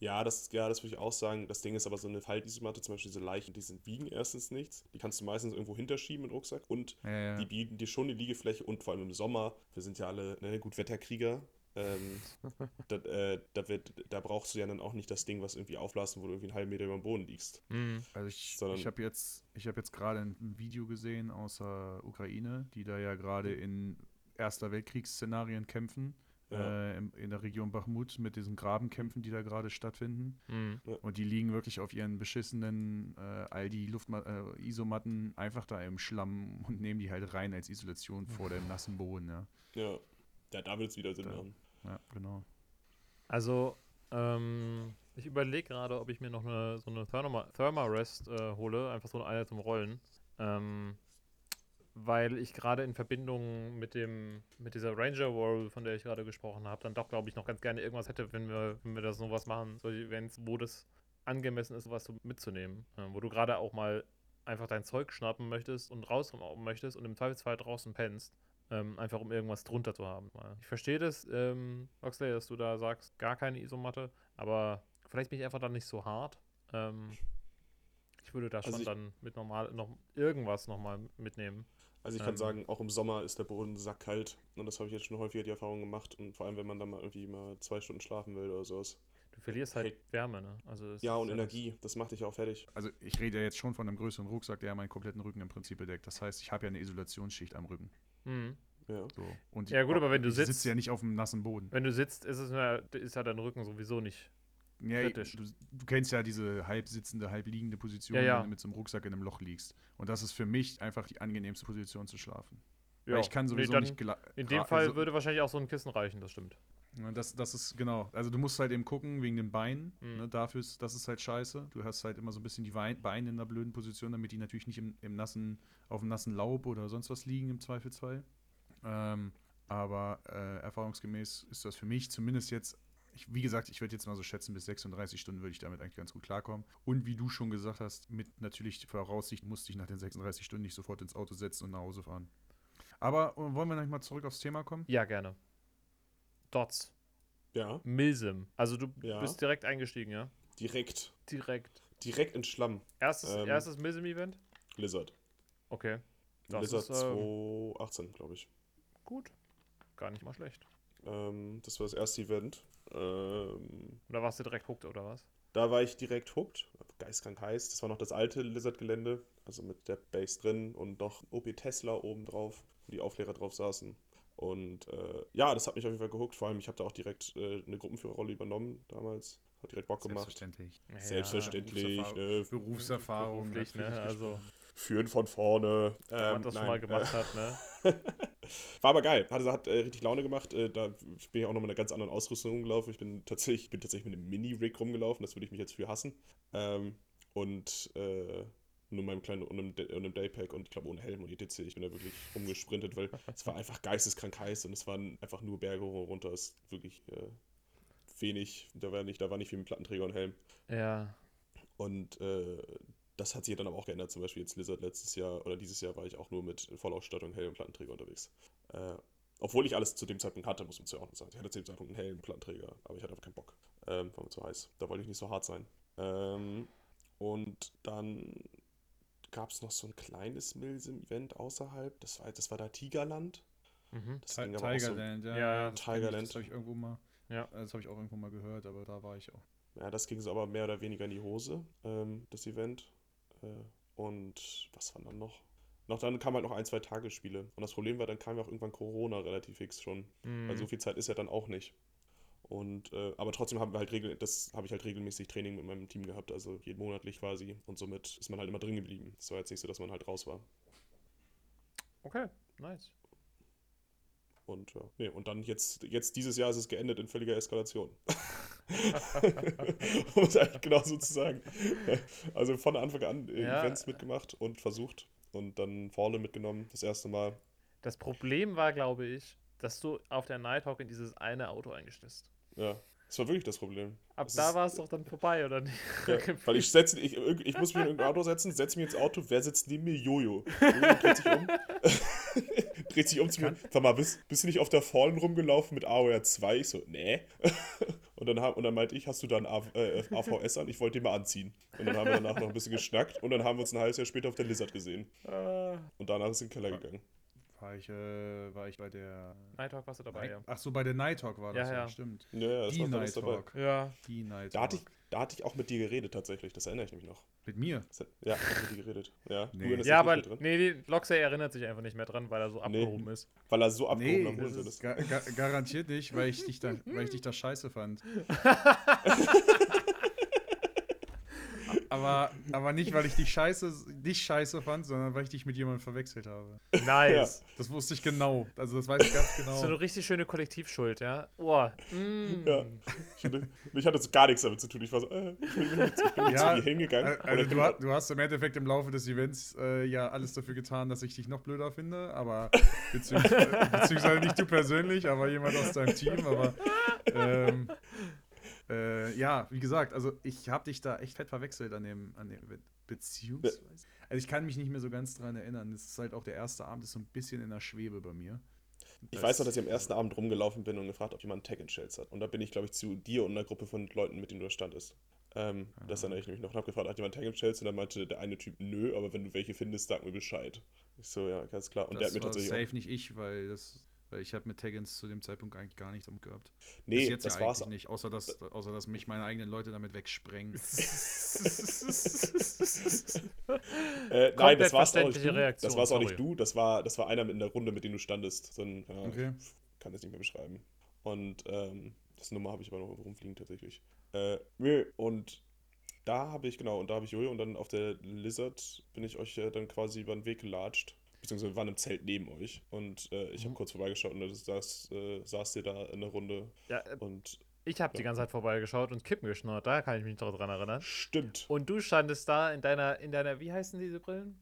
Ja, das, ja, das würde ich auch sagen. Das Ding ist aber so eine Faltisomatte, zum Beispiel diese Leichen, die sind, wiegen erstens nichts. Die kannst du meistens irgendwo hinterschieben im Rucksack und Ja, ja. die bieten dir schon die Liegefläche und vor allem im Sommer, wir sind ja alle ne, Gutwetterkrieger, ähm, da, äh, da, wird, da brauchst du ja dann auch nicht das Ding, was irgendwie aufblasen, wo du irgendwie einen halben Meter über dem Boden liegst. Mhm. Also ich, ich habe jetzt, ich habe jetzt gerade ein Video gesehen aus der Ukraine, die da ja gerade in Erster Weltkriegsszenarien kämpfen, Ja. äh, in, in der Region Bachmut mit diesen Grabenkämpfen, die da gerade stattfinden. Mhm. Und die liegen wirklich auf ihren beschissenen äh, Aldi Luftma äh, Isomatten einfach da im Schlamm und nehmen die halt rein als Isolation vor dem nassen Boden, ja. Ja, ja da wird es wieder Sinn Da- haben. Ja, genau. Also, ähm, ich überlege gerade, ob ich mir noch eine, so eine Therma, Thermarest äh, hole, einfach so eine zum Rollen. Ähm, weil ich gerade in Verbindung mit dem, mit dieser Ranger Wall, von der ich gerade gesprochen habe, dann doch, glaube ich, noch ganz gerne irgendwas hätte, wenn wir, wenn wir das sowas machen, solche Events, wo das angemessen ist, sowas so mitzunehmen. Äh, wo du gerade auch mal einfach dein Zeug schnappen möchtest und raus möchtest und im Zweifelsfall draußen pennst. Ähm, einfach um irgendwas drunter zu haben. Ich verstehe das, ähm, Oxley, dass du da sagst, gar keine Isomatte, aber vielleicht bin ich einfach dann nicht so hart. Ähm, ich würde da Also schon dann mit normal noch irgendwas nochmal mitnehmen. Also ich kann Ähm. sagen, auch im Sommer ist der Boden sackkalt. Und das habe ich jetzt schon häufiger die Erfahrung gemacht. Und vor allem, wenn man dann mal irgendwie mal zwei Stunden schlafen will oder sowas. Du verlierst halt Hey. Wärme, ne? Also Ja, und Energie, das macht dich auch fertig. Also ich rede ja jetzt schon von einem größeren Rucksack, der ja meinen kompletten Rücken im Prinzip bedeckt. Das heißt, ich habe ja eine Isolationsschicht am Rücken. Mhm. Ja. So. Und Ja, gut, aber wenn du sitzt- sitze ja nicht auf dem nassen Boden. Wenn du sitzt, ist es ist ja dein Rücken sowieso nicht. Ja, kritisch. du, du kennst ja diese halb sitzende, halb liegende Position, Ja, ja. wenn du mit so einem Rucksack in einem Loch liegst. Und das ist für mich einfach die angenehmste Position zu schlafen. Ja, Weil ich kann nee, sowieso dann nicht In dem gra- Fall also- würde wahrscheinlich auch so ein Kissen reichen, das stimmt. Das, das ist genau. Also du musst halt eben gucken wegen den Beinen. Mhm. Ne, dafür ist, das ist halt scheiße. Du hast halt immer so ein bisschen die Beine in einer blöden Position, damit die natürlich nicht im, im nassen, auf dem nassen Laub oder sonst was liegen im Zweifelsfall. Ähm, aber äh, erfahrungsgemäß ist das für mich zumindest jetzt, ich, wie gesagt, ich würde jetzt mal so schätzen, bis 36 Stunden würde ich damit eigentlich ganz gut klarkommen. Und wie du schon gesagt hast, mit natürlich Voraussicht musste ich nach den 36 Stunden nicht sofort ins Auto setzen und nach Hause fahren. Aber äh, wollen wir noch mal zurück aufs Thema kommen? Ja, gerne. Dots. Ja, Milsim. Also du Ja. bist direkt eingestiegen, ja? direkt. Direkt. Direkt ins Schlamm. Erstes, Ähm, erstes Milsim-Event? Lizard. Okay. Das Lizard ist, ähm, 2018, glaube ich. Gut. Gar nicht mal schlecht. Ähm, das war das erste Event. Ähm, Oder warst du direkt hooked oder was? da war ich direkt hooked. Geistkrank heiß. Das war noch das alte Lizard-Gelände. Also mit der Base drin und noch OP Tesla oben drauf, wo die Aufklärer drauf saßen. Und äh, ja, das hat mich auf jeden Fall gehuckt. Vor allem, ich habe da auch direkt äh, eine Gruppenführerrolle übernommen damals. Hat direkt Bock gemacht. Selbstverständlich. Selbstverständlich. Ne? Berufserfahrung. Beruflich, ne? Also, Führen von vorne. wenn man Ähm, das schon nein, mal gemacht äh, hat, ne? War aber geil. Hat, hat äh, richtig Laune gemacht. Äh, da bin ich auch noch mit einer ganz anderen Ausrüstung rumgelaufen. Ich bin tatsächlich, bin tatsächlich mit einem Mini-Rig rumgelaufen. Das würde ich mich jetzt für hassen. Ähm, und äh, nur meinem kleinen und einem, und einem Daypack und ich glaube ohne Helm und ETC. Ich bin da wirklich rumgesprintet, weil es war einfach geisteskrank heiß und es waren einfach nur Berge hoch und runter. Es ist wirklich äh, wenig. Da war nicht, da war nicht viel mit Plattenträger und Helm. Ja. Und äh, das hat sich dann aber auch geändert. Zum Beispiel jetzt Lizard letztes Jahr oder dieses Jahr war ich auch nur mit Vollausstattung, Helm und Plattenträger unterwegs. Äh, obwohl ich alles zu dem Zeitpunkt hatte, muss man zu auch noch sagen. Ich hatte zu dem Zeitpunkt einen Helm, Plattenträger, aber ich hatte einfach keinen Bock. Ähm, war mir zu heiß. Da wollte ich nicht so hart sein. Ähm, und dann gab es noch so ein kleines Milsim-Event außerhalb. Das war, das war da Tigerland. Mhm. Das ging aber auch so, Tigerland, ja. Ja, das kenn ich, Tigerland. Das habe ich irgendwo mal. Ja. Das habe ich auch irgendwo mal gehört, aber da war ich auch. ja, das ging so aber mehr oder weniger in die Hose, ähm, das Event. Und was war dann noch? Noch dann kamen halt noch ein, zwei Tagesspiele. Und das Problem war, dann kam ja auch irgendwann Corona relativ fix schon. Mhm. Weil so viel Zeit ist ja dann auch nicht. Und, äh, aber trotzdem haben wir halt regel das habe ich halt regelmäßig Training mit meinem Team gehabt, also jeden monatlich quasi. Und somit ist man halt immer drin geblieben. Es war jetzt nicht so, dass man halt raus war. Okay, nice. Und ja, nee, und dann jetzt, jetzt dieses Jahr ist es geendet in völliger Eskalation. um es eigentlich genau so zu sagen. Also von Anfang an Ja. Events mitgemacht und versucht und dann vorne mitgenommen, das erste Mal. Das Problem war, glaube ich, dass du auf der Nighthawk in dieses eine Auto eingestichst. Ja. Das war wirklich das Problem. Ab Das da war es doch dann vorbei, oder nicht? Ja, weil ich setze, ich, ich muss mich in irgendein Auto setzen, setze mich ins Auto, wer sitzt neben mir? Jojo. Jojo dreht sich um. dreht sich um zu mir. Sag mal, bist, bist du nicht auf der Fallen rumgelaufen mit AOR 2? Ich so, nee. Und dann, hab, und dann meinte ich, hast du da ein AV, äh, AVS an? Ich wollte den mal anziehen. Und dann haben wir danach noch ein bisschen geschnackt und dann haben wir uns ein halbes Jahr später auf der Lizard gesehen. Äh, Und danach ist in den Keller gegangen. War ich, äh, war ich bei der. Nighthawk warst du dabei, ja. Ach so, bei der Night Talk war das, Ja, ja, ja. stimmt. Ja, ja, das Die war Night dabei. Talk. Ja. Die Night Da hatte, ich, Talk. Da hatte ich auch mit dir geredet tatsächlich, das erinnere ich mich noch. Mit mir? Ja, ich habe mit dir geredet. Ja, Nee. Ja, aber nee, die Loxey erinnert sich einfach nicht mehr dran, weil er so Nee. abgehoben ist. Weil er so abgehoben Nee, am das Hosen ist ist. ga ga garantiert nicht, weil ich, dich da, weil ich dich da scheiße fand. aber, aber nicht, weil ich dich scheiße, dich scheiße fand, sondern weil ich dich mit jemandem verwechselt habe. Nice. Das wusste ich genau. Also das weiß ich ganz So genau. eine richtig schöne Kollektivschuld, ja. Oh. Mm. Ja. Ich, hatte, ich hatte so gar nichts damit zu tun. Ich war so, äh, ich bin, ich bin, ich Ja, zu dir hingegangen. Al- Also du, ha- du hast im Endeffekt im Laufe des Events äh, ja alles dafür getan, dass ich dich noch blöder finde, aber beziehungsweise, beziehungsweise nicht du persönlich, aber jemand aus deinem Team, aber ähm, äh, ja, wie gesagt, also ich habe dich da echt fett verwechselt an dem, an dem Event. Beziehungsweise. Also ich kann mich nicht mehr so ganz dran erinnern. Es ist halt auch der erste Abend, ist so ein bisschen in der Schwebe bei mir. Ich weiß noch, dass ich am ersten Abend rumgelaufen bin und gefragt, ob jemand Tag and Shells hat. Und da bin ich, glaube ich, zu dir und einer Gruppe von Leuten, mit denen du da standest. Ähm, Das erinnere ich nämlich noch. Und habe gefragt, hat jemand Tag and Shells? Und dann meinte der eine Typ, nö, aber wenn du welche findest, sag mir Bescheid. Ich so, ja, ganz klar. Und der das hat mir tatsächlich auch, safe nicht ich, weil das. Weil ich habe mit Taggins zu dem Zeitpunkt eigentlich gar nichts am gehabt. Bis Nee, jetzt das ja war's. nicht, außer dass, außer dass mich meine eigenen Leute damit wegsprengen. Äh, nein, das war's auch nicht. Reaktion, das war's auch sorry. nicht du. Das war, das war einer in der Runde, mit dem du standest. So ein, ja, Okay. Ich kann das nicht mehr beschreiben. Und ähm, das Nummer habe ich aber noch rumfliegen tatsächlich. Äh, nee, und da habe ich, genau, und da habe ich Jojo und dann auf der Lizard bin ich euch äh, dann quasi über den Weg gelatscht. Beziehungsweise wir waren im Zelt neben euch. Und äh, ich habe kurz vorbeigeschaut und da saß, äh, saß ihr da in der Runde. Ja, äh, Und ich habe die ganze Zeit vorbeigeschaut und Kippen geschnurrt, da kann ich mich noch dran erinnern. stimmt. Und du standest da in deiner, in deiner, wie heißen diese Brillen?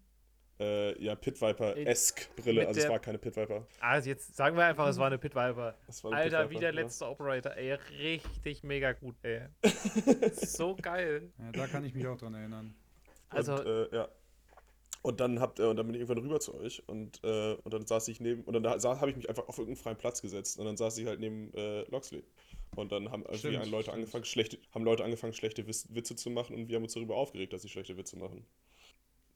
Äh, ja, Pit Viper-esk mit Brille. Also es war keine Pit Viper. Ah, jetzt sagen wir einfach, es war eine Pit Viper. Es war eine Pit Alter, Viper, wie der ja. letzte Operator, ey, richtig mega gut, ey. so geil. Ja, da kann ich mich auch dran erinnern. Also, und, äh, ja. Und dann habt äh, und dann bin ich irgendwann rüber zu euch und, äh, und dann saß ich neben und dann da, habe ich mich einfach auf irgendeinen freien Platz gesetzt und dann saß ich halt neben äh, Loxley. Und dann haben irgendwie Stimmt, Leute stimmt. angefangen, schlechte, haben Leute angefangen, schlechte Witze zu machen und wir haben uns darüber aufgeregt, dass sie schlechte Witze machen.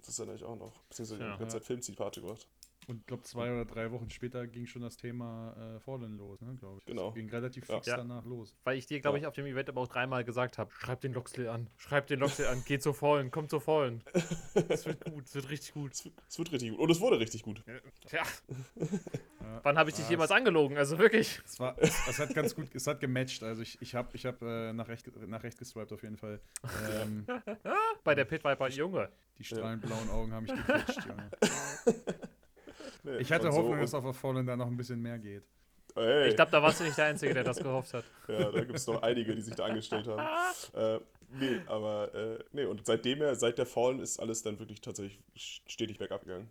Das erinnere ich auch noch. Beziehungsweise Ja. die ganze Zeit Filmzielparty gemacht. Und ich glaube, zwei oder drei Wochen später ging schon das Thema äh, Fallen los, ne, glaube ich. Genau. Das ging relativ fix Ja. danach los. weil ich dir, glaube ich, auf dem Event aber auch dreimal gesagt habe, schreib den Loxley an, schreib den Loxley an, geh zur Fallen, komm zur Fallen. Es wird gut, es wird richtig gut. Es wird, richtig gut. Und es wurde richtig gut. Ja, Ja. wann habe ich dich jemals angelogen? Also wirklich. Es, war, es, es hat ganz gut, es hat gematcht. Also ich, ich habe ich hab, äh, nach, recht, nach rechts geswiped auf jeden Fall. Ähm, Bei der Pit Viper, Junge. die strahlend blauen Augen haben mich gecatcht, Junge. Nee, Ich hatte Hoffnung, so, dass auf der Fallen da noch ein bisschen mehr geht. und, ey, Ich glaube, da warst du nicht der Einzige, der das gehofft hat. Ja, da gibt es noch einige, die sich da angestellt haben. Äh, nee, aber äh, nee, und seitdem er, seit der Fallen ist alles dann wirklich tatsächlich stetig bergab gegangen.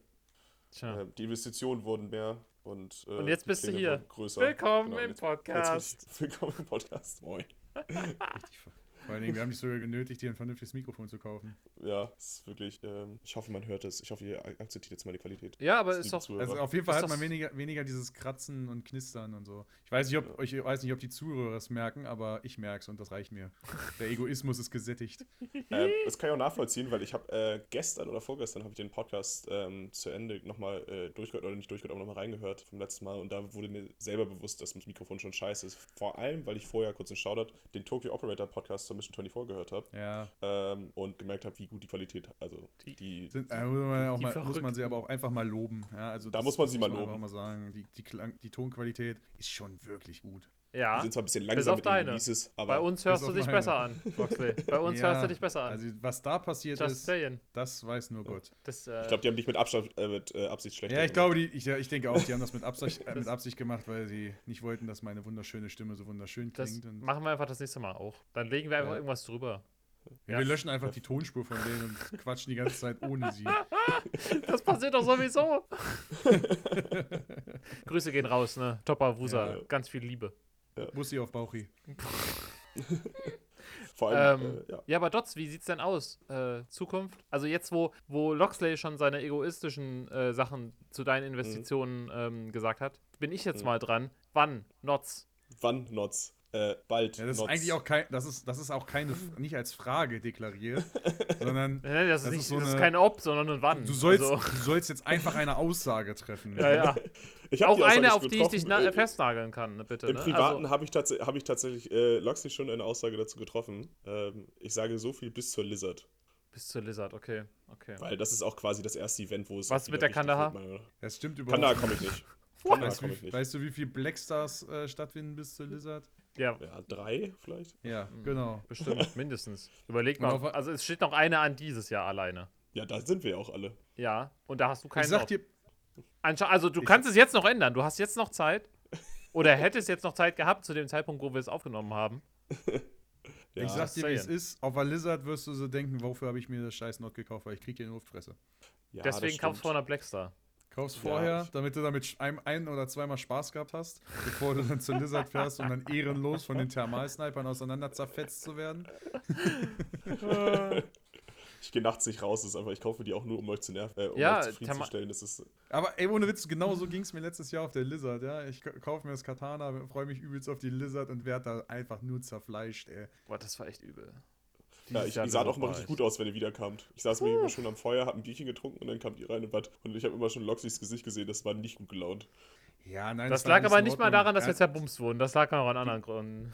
Tja. Äh, die Investitionen wurden mehr und, äh, Und jetzt bist du Pläne hier. Willkommen Genau, im jetzt- Podcast. Jetzt, willkommen im Podcast. Moin. Richtig. Vor allen Dingen, wir haben dich sogar genötigt, dir ein vernünftiges Mikrofon zu kaufen. Ja, es ist wirklich, ähm, ich hoffe, man hört es. Ich hoffe, ihr akzeptiert jetzt meine Qualität. Ja, aber liebe ist doch. Zuhörer. Also auf jeden Fall Ist hat man weniger, weniger dieses Kratzen und Knistern und so. Ich weiß nicht, ob, ich weiß nicht, ob die Zuhörer es merken, aber ich merke es und das reicht mir. Der Egoismus ist gesättigt. Ähm, das kann ich auch nachvollziehen, weil ich habe äh, gestern oder vorgestern habe ich den Podcast ähm, zu Ende nochmal äh, durchgehört, oder nicht durchgehört, aber nochmal reingehört vom letzten Mal und da wurde mir selber bewusst, dass das Mikrofon schon scheiße ist. Vor allem, weil ich vorher kurz einen Shoutout den Tokyo Operator Podcast zur Mission 24 gehört habe Ja. ähm, und gemerkt habe, wie gut die Qualität, also Die- die, Sind, äh, muss, man auch Die mal, muss man sie aber auch einfach mal loben. Ja, also Da das- muss man sie mal loben. mal sagen. Die, die, Klang, die Tonqualität ist schon wirklich gut. Die Ja. sind zwar ein bisschen Bis langsam auf mit den deine. Releases, aber Bei uns hörst du dich meine. besser an, Foxley. Bei uns Ja, hörst du dich besser an. Also was da passiert Just ist, saying. das weiß nur Gott. Das, äh, ich glaube, die haben dich mit, Abstand, äh, mit äh, Absicht schlechter Ja, ich gemacht. glaube, die, ich, ja, ich denke auch, die haben das mit Absicht, äh, mit Absicht gemacht, weil sie nicht wollten, dass meine wunderschöne Stimme so wunderschön das klingt. Und machen wir einfach das nächste Mal auch. Dann legen wir einfach Ja. irgendwas drüber. ja, wir löschen einfach die Tonspur von denen und quatschen die ganze Zeit ohne sie. Das passiert doch sowieso. Grüße gehen raus, ne? Topper Wusa. Ja. Ganz viel Liebe. Bussi auf Bauchi. Vor allem, Ähm, äh, ja. Ja, aber Dots, wie sieht's denn aus? Äh, Zukunft? Also jetzt, wo, wo Loxley schon seine egoistischen äh, Sachen zu deinen Investitionen ähm, gesagt hat, bin ich jetzt Mhm. mal dran. Wann? Notz? Wann Notz? Äh, bald. Ja, das ist eigentlich auch kein, das ist, das ist auch keine, nicht als Frage deklariert, sondern Nee, das, ist, Das nicht, ist so das ist eine- kein Ob, sondern ein Wann. du sollst, Also, du sollst jetzt einfach eine Aussage treffen. ja, ja. Ich Auch eine, auf die ich dich na- Äh, festnageln kann, ne, bitte. Im ne? Privaten Also, habe ich, tats hab ich tatsächlich äh, Loxy schon eine Aussage dazu getroffen. Ähm, ich sage so viel bis zur Lizard. bis zur Lizard, okay. okay. Weil das ist auch quasi das erste Event, wo es. Was mit der Kandahar? wird. Das stimmt überhaupt Kandahar komme ich nicht. Kandahar Weißt du, komme ich wie, nicht. weißt du, wie viele Blackstars äh, stattfinden bis zur Lizard? Ja, Ja, drei vielleicht? Ja, Mhm. genau. bestimmt, mindestens. Überleg mal. auf- Also es steht noch eine an dieses Jahr alleine. Ja, da sind wir ja auch alle. Ja, und da hast du keinen Ich sag dir, also du Ich- kannst es jetzt noch ändern. Du hast jetzt noch Zeit. Oder hättest jetzt noch Zeit gehabt zu dem Zeitpunkt, wo wir es aufgenommen haben. Ja, ich sag dir, wie es ist. Auf der Lizard wirst du so denken, wofür habe ich mir das scheiß Not gekauft, weil ich krieg hier eine Luftfresse. ja, Deswegen kaufst du vor einer Blackstar. Kaufst Ja, vorher, ich- damit du damit ein, ein oder zweimal Spaß gehabt hast, bevor du dann zur Lizard fährst, um dann ehrenlos von den Thermalsnipern auseinander zerfetzt zu werden. Ich gehe nachts nicht raus, das ist einfach, ich kaufe die auch nur, um euch zu nerven, äh, um Ja, euch zufriedenzustellen. Das ist, Aber ey, ohne Witz, genau so ging es mir letztes Jahr auf der Lizard, ja. Ich kaufe mir das Katana, freue mich übelst auf die Lizard und werde da einfach nur zerfleischt, ey. Boah, das war echt übel. Ja, ich, ich sah doch immer richtig gut aus, wenn ihr wiederkamt. Ich saß mir immer schon am Feuer, hab ein Bierchen getrunken und dann kamt ihr rein im Bad. Und ich habe immer schon Loxys Gesicht gesehen, das war nicht gut gelaunt. Ja, nein, Das war lag aber nicht mal daran, dass wir ja, zerbumst wurden. Das lag auch an anderen Gründen.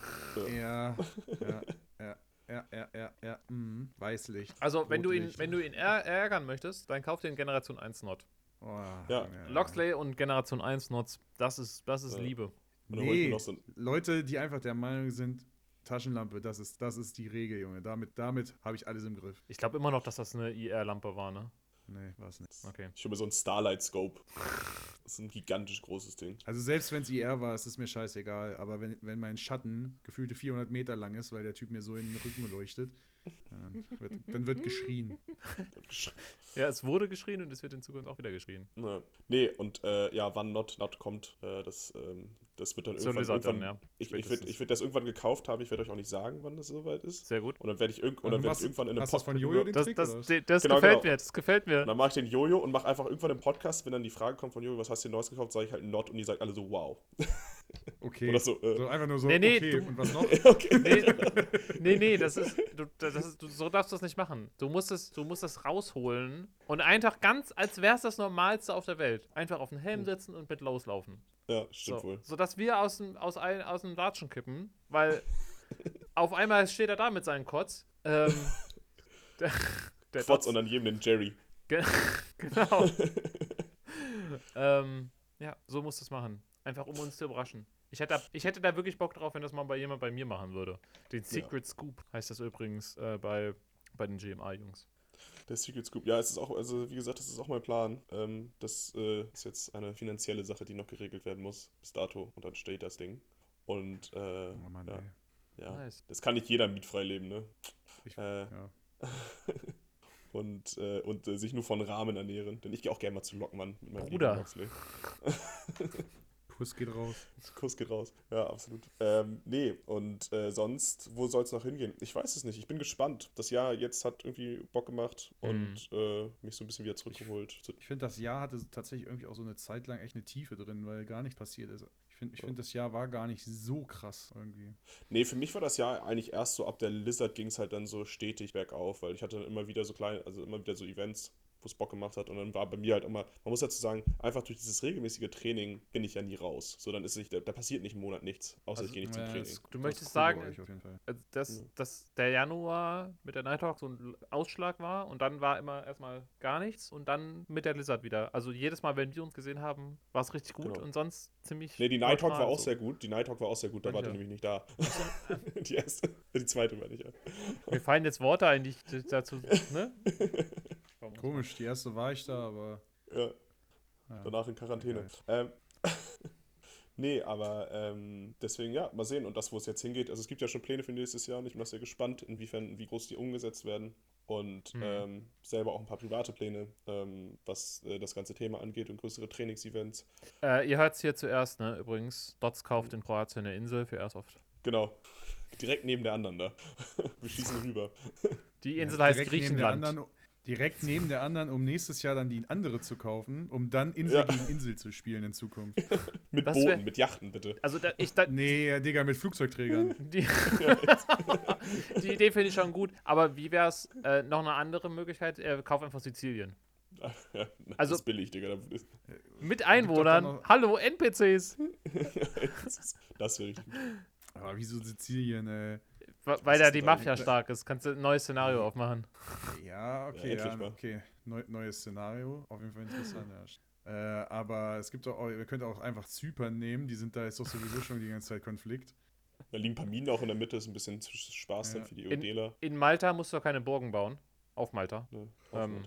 Ja, ja, ja, ja, ja, ja, ja. Mhm. Weißlicht. Also, wenn du ihn, wenn du ihn är ärgern möchtest, dann kauf dir einen Generation 1 Not. Oh, Ja. Loxley und Generation 1 Nots, das ist, das ist Ja. Liebe. Nee, so Leute, die einfach der Meinung sind, Taschenlampe, das ist, das ist die Regel, Junge. Damit, damit habe ich alles im Griff. Ich glaube immer noch, dass das eine IR-Lampe war, ne? Nee, war's nicht. Okay. ich mir so ein Starlight Scope. Das ist ein gigantisch großes Ding. Also selbst wenn es IR war, ist es mir scheißegal. Aber wenn, wenn mein Schatten gefühlte 400 Meter lang ist, weil der Typ mir so in den Rücken leuchtet, dann wird, dann wird geschrien. Ja, es wurde geschrien und es wird in Zukunft auch wieder geschrien. Ja. Nee, und äh, ja, wann Not, Not kommt, äh, das, ähm, das wird dann irgendwann. Lizard dann, irgendwann ja. Ich, ich ich würd das irgendwann gekauft haben, ich werde euch auch nicht sagen, wann das soweit ist. Sehr gut. Und dann werde ich, irgend, und dann werd ich irgendwann in einem hast du das von Podcast- Jojo den Das, Trick, das, das, das Genau, gefällt genau. mir, das gefällt mir. Und dann mache ich den Jojo und mache einfach irgendwann im Podcast, wenn dann die Frage kommt von Jojo, was hast du dir Neues gekauft, sage ich halt Not und die sagt alle so, wow. Okay. Oder so, äh. so einfach nur so, Nee, nee, okay, du- und was noch? okay. Nee, nee, nee, das ist, du, das ist, du, so darfst du das nicht machen. Du musst es, du musst das rausholen und einfach ganz, als wäre es das Normalste auf der Welt. Einfach auf den Helm sitzen und mit loslaufen. Ja, stimmt So, wohl. sodass wir aus dem, aus, ein, aus dem Latschen kippen, weil auf einmal steht er da mit seinen Kotz. Ähm, der, der Dotz- und dann jedem den Jerry. Ge genau. ähm, ja, so musst du es machen. Einfach um uns zu überraschen. Ich hätte, da, ich hätte da wirklich Bock drauf, wenn das mal bei jemand bei mir machen würde. Den Secret Scoop heißt das übrigens äh, bei, bei den GMA-Jungs. Der Secret Scoop. Ja, es ist auch, also wie gesagt, das ist auch mein Plan. Ähm, das äh, ist jetzt eine finanzielle Sache, die noch geregelt werden muss, bis dato. Und dann steht das Ding. Und äh, Oh Mann, ja, ja. Nice. das kann nicht jeder mietfrei leben, ne? Ich, Äh, ja. und äh, und äh, sich nur von Rahmen ernähren. Denn ich gehe auch gerne mal zu Lockmann mit meinem Bruder. Kuss geht raus. Kuss geht raus. Ja, absolut. Ähm, nee, und äh, sonst, wo soll es noch hingehen? Ich weiß es nicht. Ich bin gespannt. Das Jahr jetzt hat irgendwie Bock gemacht und äh, mich so ein bisschen wieder zurückgeholt. Zu- Ich finde, das Jahr hatte tatsächlich irgendwie auch so eine Zeit lang echt eine Tiefe drin, weil gar nichts passiert ist. Ich finde, ich find, das Jahr war gar nicht so krass irgendwie. Nee, für mich war das Jahr eigentlich erst so, ab der Lizard ging es halt dann so stetig bergauf, weil ich hatte dann immer wieder so kleine, also immer wieder so Events, wo es Bock gemacht hat und dann war bei mir halt immer, man muss dazu sagen, einfach durch dieses regelmäßige Training bin ich ja nie raus. So, dann ist nicht, da, da passiert nicht einen Monat nichts, außer Also, ich gehe nicht zum Ja, Training. das- Du das möchtest cool sagen. Also, dass, dass der Januar mit der Nighthawk so ein Ausschlag war und dann war immer erstmal gar nichts und dann mit der Lizard wieder. Also jedes Mal, wenn wir uns gesehen haben, war es richtig gut Genau. und sonst ziemlich. Nee, die Nighthawk neutral war auch so. sehr gut. Die Nighthawk war auch sehr gut, da war der Welche? nämlich nicht da. die erste, die zweite meine ich ja. Mir fallen jetzt Worte ein, die ich dazu. Ne? Muss Komisch, die erste war ich da, aber. ja. Ja. Danach in Quarantäne. Ähm, nee, aber ähm, deswegen, ja, mal sehen. Und das, wo es jetzt hingeht, also es gibt ja schon Pläne für nächstes Jahr und ich bin auch sehr gespannt, inwiefern, wie groß die umgesetzt werden. Und Mhm. ähm, selber auch ein paar private Pläne, ähm, was äh, das ganze Thema angeht und größere Trainingsevents. Äh, ihr hört es hier zuerst, ne? Übrigens, Dots kauft in Kroatien eine Insel für Airsoft. Genau. Direkt neben der anderen da. Wir schießen rüber. Die Insel heißt neben der Griechenland. Direkt neben der anderen, um nächstes Jahr dann die andere zu kaufen, um dann Insel Ja. gegen Insel zu spielen in Zukunft. Mit Das Booten, wär- mit Yachten, bitte. Also da, ich, da, Nee, Digga, mit Flugzeugträgern. die, die Idee finde ich schon gut, aber wie wäre es äh, noch eine andere Möglichkeit? Er kauft einfach Sizilien. Ja, das Also- ist billig, Digga. Mit dann Einwohnern. Hallo, NPCs. Das wäre richtig gut. Aber wieso Sizilien, äh? Weil da die da? Mafia stark ist. Kannst du ein neues Szenario aufmachen. Ja, okay, ja, mal. okay. Neu, neues Szenario, auf jeden Fall interessant, ja. Äh, aber es gibt auch, ihr könnt auch einfach Zypern nehmen, die sind da jetzt doch sowieso schon die ganze Zeit Konflikt. Da liegen ein paar Minen auch in der Mitte, ist ein bisschen Spaß dann Ja. für die In- Ödeler. In Malta musst du keine Burgen bauen. Auf Malta. Ne, Ähm,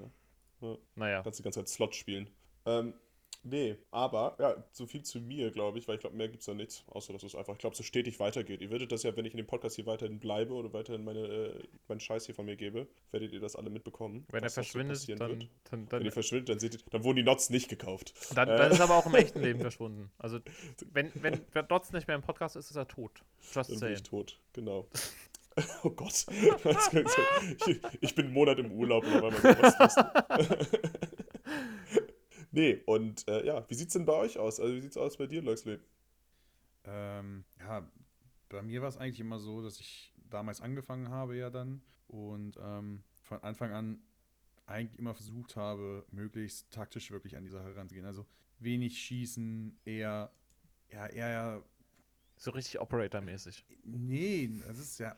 Alter. Naja. Kannst die ganze Zeit Slot spielen. Ähm, nee, aber, ja, so viel zu mir, glaube ich, weil ich glaube, mehr gibt es da nichts, außer dass es einfach, ich glaube, so stetig weitergeht. Ihr werdet das ja, wenn ich in dem Podcast hier weiterhin bleibe oder weiterhin meine, äh, meinen Scheiß hier von mir gebe, werdet ihr das alle mitbekommen. Wenn er so verschwindet, dann, wird. dann, Wenn dann, ihr verschwindet, dann seht ihr, dann wurden die Nots nicht gekauft. dann, Äh. dann ist er aber auch im echten Leben verschwunden. Also, wenn, wenn Dots nicht mehr im Podcast ist, ist er tot. Just Dann bin saying. ich tot, genau. Oh Gott. Ich, ich bin einen Monat im Urlaub oder weil man sowas. Nee, und äh, ja, wie sieht's denn bei euch aus? Also wie sieht's aus bei dir, Loxley? Ähm, ja, bei mir war es eigentlich immer so, dass ich damals angefangen habe ja dann und ähm, von Anfang an eigentlich immer versucht habe, möglichst taktisch wirklich an die Sache ranzugehen. Also wenig schießen, eher, ja, eher, So richtig Operator-mäßig. nee, das ist ja,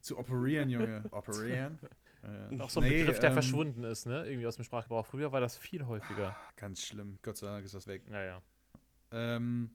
zu operieren, Junge, operieren. Äh, Auch so ein nee, Begriff, der ähm, verschwunden ist, ne? Irgendwie aus dem Sprachgebrauch. Früher war das viel häufiger. Ganz schlimm, Gott sei Dank ist das weg. Naja. Ähm,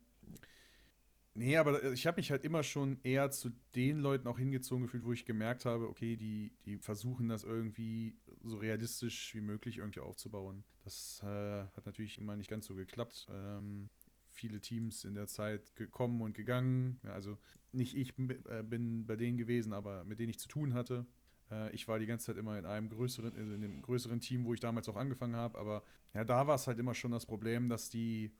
nee, aber ich habe mich halt immer schon eher zu den Leuten auch hingezogen gefühlt, wo ich gemerkt habe, okay, die, die versuchen das irgendwie so realistisch wie möglich irgendwie aufzubauen. Das äh, hat natürlich immer nicht ganz so geklappt. Ähm, viele Teams in der Zeit gekommen und gegangen. Ja, also nicht ich äh, bin bei denen gewesen, aber mit denen ich zu tun hatte. Äh, ich war die ganze Zeit immer in einem größeren, in dem größeren Team, wo ich damals auch angefangen habe. Aber ja, da war es halt immer schon das Problem, dass die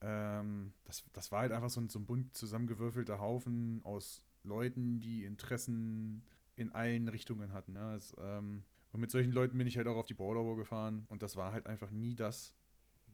ähm, das, das war halt einfach so ein, so ein bunt zusammengewürfelter Haufen aus Leuten, die Interessen in allen Richtungen hatten. Ja. Es, ähm, und mit solchen Leuten bin ich halt auch auf die Border War gefahren und das war halt einfach nie das,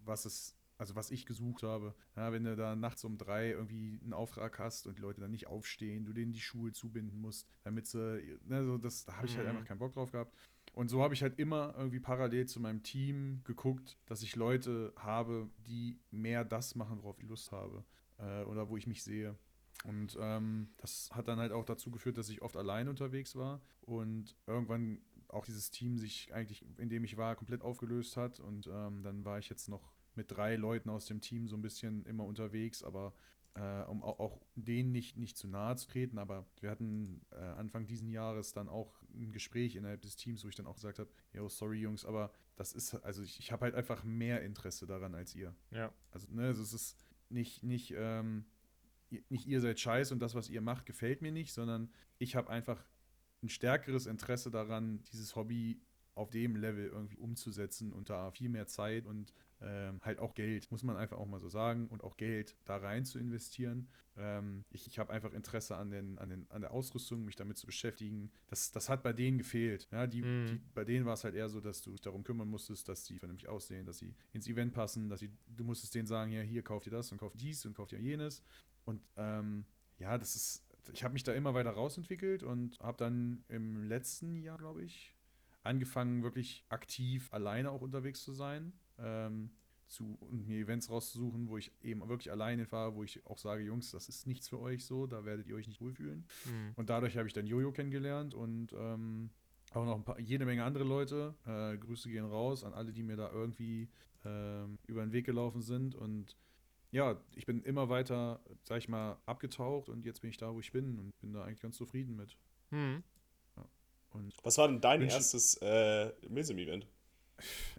was es, also was ich gesucht habe. Ja, wenn du da nachts um drei irgendwie einen Auftrag hast und die Leute dann nicht aufstehen, du denen die Schuhe zubinden musst, damit sie, ne, so das, da habe ich halt Mhm. einfach keinen Bock drauf gehabt. Und so habe ich halt immer irgendwie parallel zu meinem Team geguckt, dass ich Leute habe, die mehr das machen, worauf ich Lust habe. Äh, oder wo ich mich sehe. Und ähm, das hat dann halt auch dazu geführt, dass ich oft allein unterwegs war und irgendwann auch dieses Team sich eigentlich, in dem ich war, komplett aufgelöst hat. Und ähm, dann war ich jetzt noch mit drei Leuten aus dem Team so ein bisschen immer unterwegs, aber äh, um auch, auch denen nicht, nicht zu nahe zu treten. Aber wir hatten äh, Anfang diesen Jahres dann auch ein Gespräch innerhalb des Teams, wo ich dann auch gesagt habe, yo, sorry Jungs, aber das ist, also ich, ich habe halt einfach mehr Interesse daran als ihr. Ja. Also, ne, also es ist nicht, nicht, ähm, ihr- nicht ihr seid scheiße und das, was ihr macht, gefällt mir nicht, sondern ich habe einfach ein stärkeres Interesse daran, dieses Hobby auf dem Level irgendwie umzusetzen und da viel mehr Zeit und ähm, halt auch Geld, muss man einfach auch mal so sagen, und auch Geld da rein zu investieren. Ähm, ich ich habe einfach Interesse an, den, an, den, an der Ausrüstung, mich damit zu beschäftigen. Das, das hat bei denen gefehlt. Ja, die, Mhm. die, bei denen war es halt eher so, dass du dich darum kümmern musstest, dass sie vernünftig aussehen, dass sie ins Event passen, dass sie, du musstest denen sagen, ja, hier kauft ihr das und kauft dies und kauft ihr jenes. Und ähm, ja, das ist, ich habe mich da immer weiter rausentwickelt und habe dann im letzten Jahr, glaube ich, angefangen, wirklich aktiv alleine auch unterwegs zu sein. Ähm, zu, und mir Events rauszusuchen, wo ich eben wirklich alleine fahre, wo ich auch sage, Jungs, das ist nichts für euch so, da werdet ihr euch nicht wohlfühlen. Hm. Und dadurch habe ich dann Jojo kennengelernt und ähm, auch noch ein paar, jede Menge andere Leute. Äh, Grüße gehen raus an alle, die mir da irgendwie ähm, über den Weg gelaufen sind. Und ja, ich bin immer weiter, sag ich mal, abgetaucht und jetzt bin ich da, wo ich bin und bin da eigentlich ganz zufrieden mit. Hm. Und Was war denn dein erstes äh, Milsim-Event?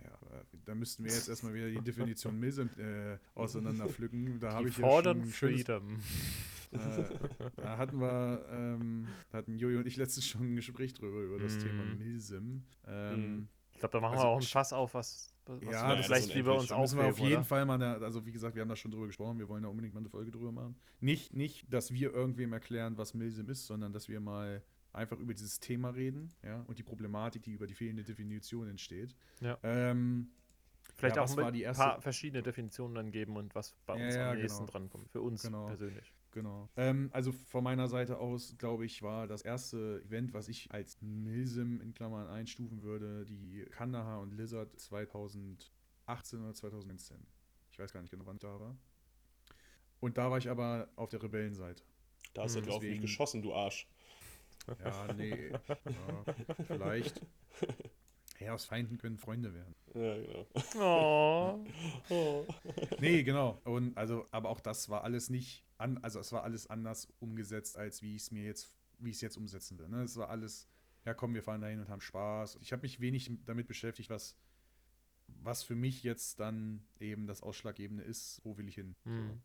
ja, äh, da müssten wir jetzt erstmal wieder die Definition Milsim äh, auseinanderpflücken. Da habe ich ja schon Freedom. Äh, da hatten wir, ähm, da hatten Jojo und ich letztens schon ein Gespräch drüber, über das Mm. Thema Milsim. Ähm, glaube, da machen Also wir auch ein sch- Fass auf, was, was Ja, wir das vielleicht lieber uns müssen wir auf jeden oder? Fall mal, eine, also wie gesagt, wir haben da schon drüber gesprochen, wir wollen da unbedingt mal eine Folge drüber machen. Nicht, nicht, dass wir irgendwem erklären, was Milsim ist, sondern dass wir mal einfach über dieses Thema reden, ja, und die Problematik, die über die fehlende Definition entsteht. Ja. Ähm, Vielleicht Ja, auch ein paar verschiedene Definitionen dann geben und was bei uns ja, am nächsten genau. drankommt. Für uns Genau. persönlich. Genau. Ähm, also von meiner Seite aus, glaube ich, war das erste Event, was ich als Milsim in Klammern einstufen würde, die Kandahar und Lizard 2018 oder 2019. Ich weiß gar nicht genau, wann ich da war. Und da war ich aber auf der Rebellenseite. Da hast du Hm, auf mich deswegen- geschossen, du Arsch. Ja, nee. ja, vielleicht. Ja, aus Feinden können Freunde werden. Ja, genau. Oh. Oh. Nee, genau. Und also, aber auch das war alles nicht an, also es war alles anders umgesetzt, als wie ich es mir jetzt, wie ich es jetzt umsetzen will. Ne? Es war alles, ja komm, wir fahren dahin und haben Spaß. Ich habe mich wenig damit beschäftigt, was, was für mich jetzt dann eben das Ausschlaggebende ist, wo will ich hin. Hm.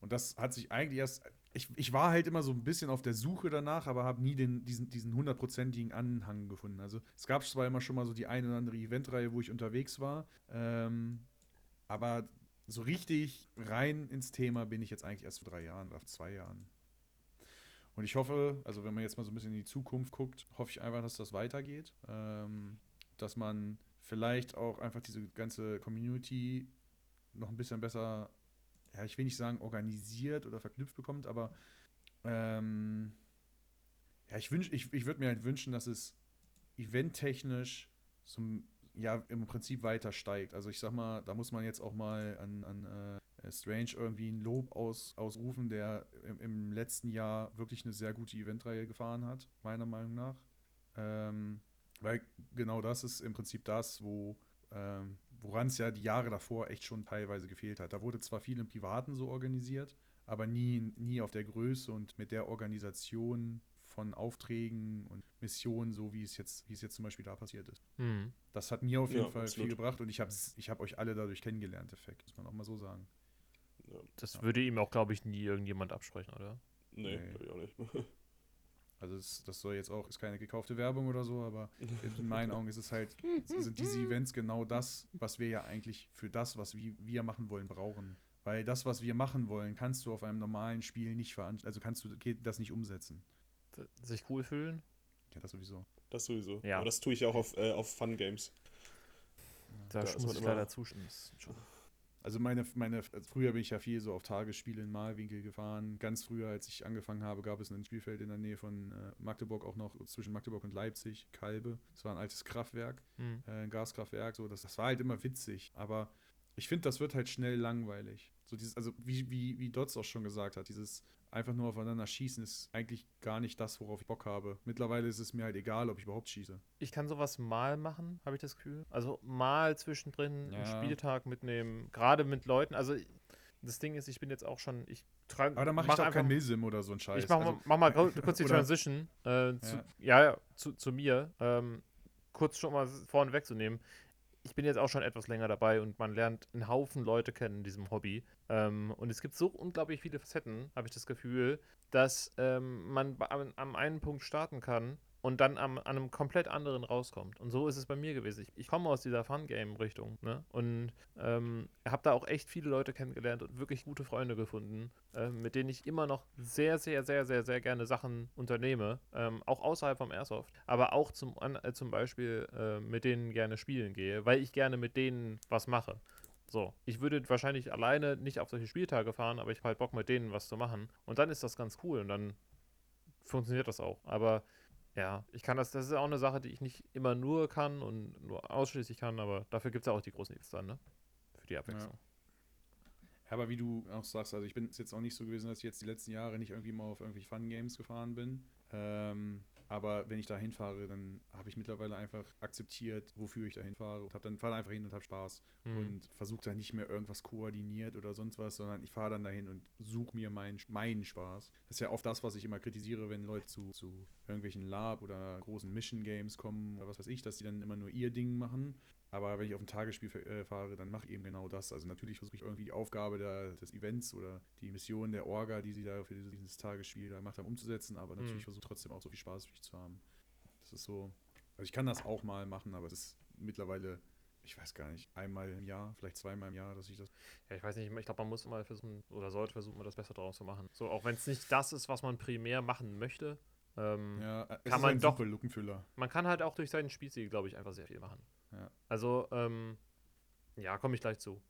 Und das hat sich eigentlich erst. Ich, ich war halt immer so ein bisschen auf der Suche danach, aber habe nie den, diesen, hundertprozentigen Anhang gefunden. Also es gab zwar immer schon mal so die eine oder andere Eventreihe, wo ich unterwegs war, ähm, aber so richtig rein ins Thema bin ich jetzt eigentlich erst vor drei Jahren oder vor zwei Jahren. Und ich hoffe, also wenn man jetzt mal so ein bisschen in die Zukunft guckt, hoffe ich einfach, dass das weitergeht. Ähm, dass man vielleicht auch einfach diese ganze Community noch ein bisschen besser ja, ich will nicht sagen organisiert oder verknüpft bekommt, aber ähm, ja, ich wünsch, ich, ich würde mir halt wünschen, dass es eventtechnisch zum, ja, im Prinzip weiter steigt. Also ich sag mal, da muss man jetzt auch mal an, an äh, Strange irgendwie ein Lob aus, ausrufen, der im, im letzten Jahr wirklich eine sehr gute Eventreihe gefahren hat, meiner Meinung nach. Ähm, weil genau das ist im Prinzip das, wo ähm, woran es ja die Jahre davor echt schon teilweise gefehlt hat. Da wurde zwar viel im Privaten so organisiert, aber nie, nie auf der Größe und mit der Organisation von Aufträgen und Missionen, so wie es jetzt, wie es jetzt zum Beispiel da passiert ist. Hm. Das hat mir auf jeden Ja, Fall absolut. viel gebracht und ich habe ich hab euch alle dadurch kennengelernt, Effekt, muss man auch mal so sagen. Ja. Das Ja. würde ihm auch, glaube ich, nie irgendjemand absprechen, oder? Nee, Nee. glaub ich auch nicht. Also es, das soll jetzt auch, ist keine gekaufte Werbung oder so, aber in meinen Augen ist es halt, sind diese Events genau das, was wir ja eigentlich für das, was wir, machen wollen, brauchen. Weil das, was wir machen wollen, kannst du auf einem normalen Spiel nicht veranstalten, also kannst du das nicht umsetzen. Sich cool fühlen? Ja, das sowieso. Das sowieso. Ja. Aber das tue ich auch auf, äh, auf Fun Games. Da, Da muss man ich immer- leider zustimmen. Also meine, meine, früher bin ich ja viel so auf Tagesspiele in Malwinkel gefahren. Ganz früher, als ich angefangen habe, gab es ein Spielfeld in der Nähe von äh, Magdeburg, auch noch zwischen Magdeburg und Leipzig, Kalbe. Das war ein altes Kraftwerk. Hm. äh, ein Gaskraftwerk, so, das, das war halt immer witzig, aber ich finde, das wird halt schnell langweilig. So dieses, also wie, wie, wie Dots auch schon gesagt hat, dieses einfach nur aufeinander schießen ist eigentlich gar nicht das, worauf ich Bock habe. Mittlerweile ist es mir halt egal, ob ich überhaupt schieße. Ich kann sowas mal machen, habe ich das Gefühl. Also mal zwischendrin einen Ja. Spieltag mitnehmen, gerade mit Leuten. Also das Ding ist, ich bin jetzt auch schon, ich tra- Aber da mache ich mach doch einfach- kein Milsim oder so ein Scheiß. Ich mach, also, mal- mach mal kurz die Transition äh, zu, ja. Ja, zu, zu mir. Ähm, kurz schon mal vorne wegzunehmen. Ich bin jetzt auch schon etwas länger dabei und man lernt einen Haufen Leute kennen in diesem Hobby. Ähm, und es gibt so unglaublich viele Facetten, habe ich das Gefühl, dass ähm, man am, am einen Punkt starten kann und dann am, an einem komplett anderen rauskommt. Und so ist es bei mir gewesen. Ich, ich komme aus dieser Fun-Game-Richtung ne? und ähm, habe da auch echt viele Leute kennengelernt und wirklich gute Freunde gefunden, ähm, mit denen ich immer noch sehr, sehr, sehr, sehr, sehr gerne Sachen unternehme, ähm, auch außerhalb vom Airsoft, aber auch zum, an, äh, zum Beispiel äh, mit denen gerne spielen gehe, weil ich gerne mit denen was mache. So, ich würde wahrscheinlich alleine nicht auf solche Spieltage fahren, aber ich habe halt Bock mit denen was zu machen. Und dann ist das ganz cool und dann funktioniert das auch. Aber ja, ich kann das, das ist auch eine Sache, die ich nicht immer nur kann und nur ausschließlich kann, aber dafür gibt es ja auch die großen Events dann, ne? Für die Abwechslung. Ja, aber wie du auch sagst, also ich bin es jetzt auch nicht so gewesen, dass ich jetzt die letzten Jahre nicht irgendwie mal auf irgendwelche Fun-Games gefahren bin. Ähm, aber wenn ich da hinfahre, dann habe ich mittlerweile einfach akzeptiert, wofür ich da hinfahre und hab dann fahre einfach hin und habe Spaß. Mhm. und versuche da nicht mehr irgendwas koordiniert oder sonst was, sondern ich fahre dann dahin und suche mir meinen, meinen Spaß. Das ist ja oft das, was ich immer kritisiere, wenn Leute zu, zu irgendwelchen Lab oder großen Mission Games kommen oder was weiß ich, dass die dann immer nur ihr Ding machen. Aber wenn ich auf ein Tagesspiel äh, fahre, dann mache ich eben genau das. Also natürlich versuche ich irgendwie die Aufgabe der, des Events oder die Mission der Orga, die sie da für dieses, Tagesspiel da macht haben, umzusetzen, aber natürlich Mhm. versuche trotzdem auch so viel Spaß wie ich zu haben. Das ist so. Also ich kann das auch mal machen, aber es ist mittlerweile, ich weiß gar nicht, einmal im Jahr, vielleicht zweimal im Jahr, dass ich das. Ja, ich weiß nicht, ich glaube, man muss immer versuchen, oder sollte versuchen, das Beste draus zu machen. So, auch wenn es nicht das ist, was man primär machen möchte. Ähm, Ja, es Kann ist man ein doch-. Man kann halt auch durch seinen Spielstil, glaube ich, einfach sehr viel machen. Ja. Also, ähm, ja, komme ich gleich zu.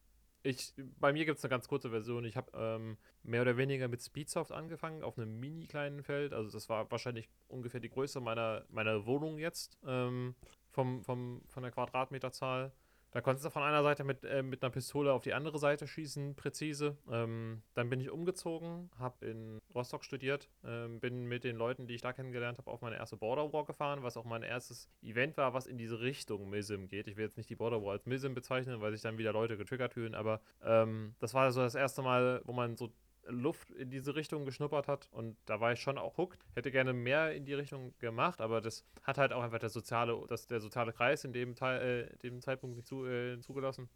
Ich, bei mir gibt es eine ganz kurze Version. Ich habe ähm, mehr oder weniger mit Speedsoft angefangen, auf einem mini kleinen Feld. Also das war wahrscheinlich ungefähr die Größe meiner, meiner Wohnung jetzt, ähm, vom, vom, von der Quadratmeterzahl. Da konntest du von einer Seite mit, äh, mit einer Pistole auf die andere Seite schießen, präzise. Ähm, dann bin ich umgezogen, habe in Rostock studiert, ähm, bin mit den Leuten, die ich da kennengelernt habe, auf meine erste Border War gefahren, was auch mein erstes Event war, was in diese Richtung MISM geht. Ich will jetzt nicht die Border War als MISM bezeichnen, weil sich dann wieder Leute getriggert fühlen, aber ähm, das war so das erste Mal, wo man so Luft in diese Richtung geschnuppert hat und da war ich schon auch hooked. Hätte gerne mehr in die Richtung gemacht, aber das hat halt auch einfach der soziale, das, der soziale Kreis in dem, Teil, äh, dem Zeitpunkt nicht zu, äh, zugelassen.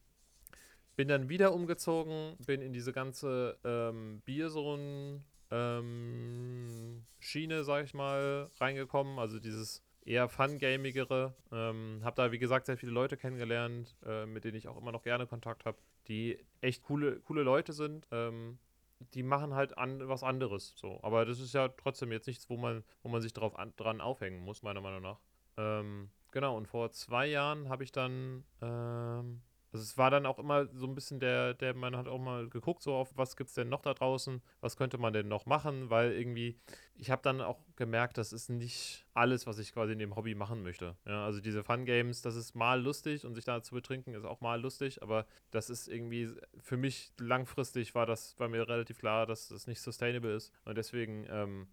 Bin dann wieder umgezogen, bin in diese ganze ähm, Biersohn ähm, Schiene, sag ich mal, reingekommen. Also dieses eher fun-gamigere. Ähm, hab da, wie gesagt, sehr viele Leute kennengelernt, äh, mit denen ich auch immer noch gerne Kontakt habe, die echt coole, coole Leute sind. Ähm, die machen halt an, was anderes. So. Aber das ist ja trotzdem jetzt nichts, wo man, wo man sich drauf an, dran aufhängen muss, meiner Meinung nach. Ähm, genau, und vor zwei Jahren habe ich dann, ähm, also es war dann auch immer so ein bisschen der, der, man hat auch mal geguckt, so auf was gibt es denn noch da draußen, was könnte man denn noch machen, weil irgendwie, ich habe dann auch gemerkt, das ist nicht alles, was ich quasi in dem Hobby machen möchte. Ja, also diese Fun Games, das ist mal lustig und sich da zu betrinken ist auch mal lustig, aber das ist irgendwie für mich langfristig war das, war mir relativ klar, dass das nicht sustainable ist und deswegen ähm,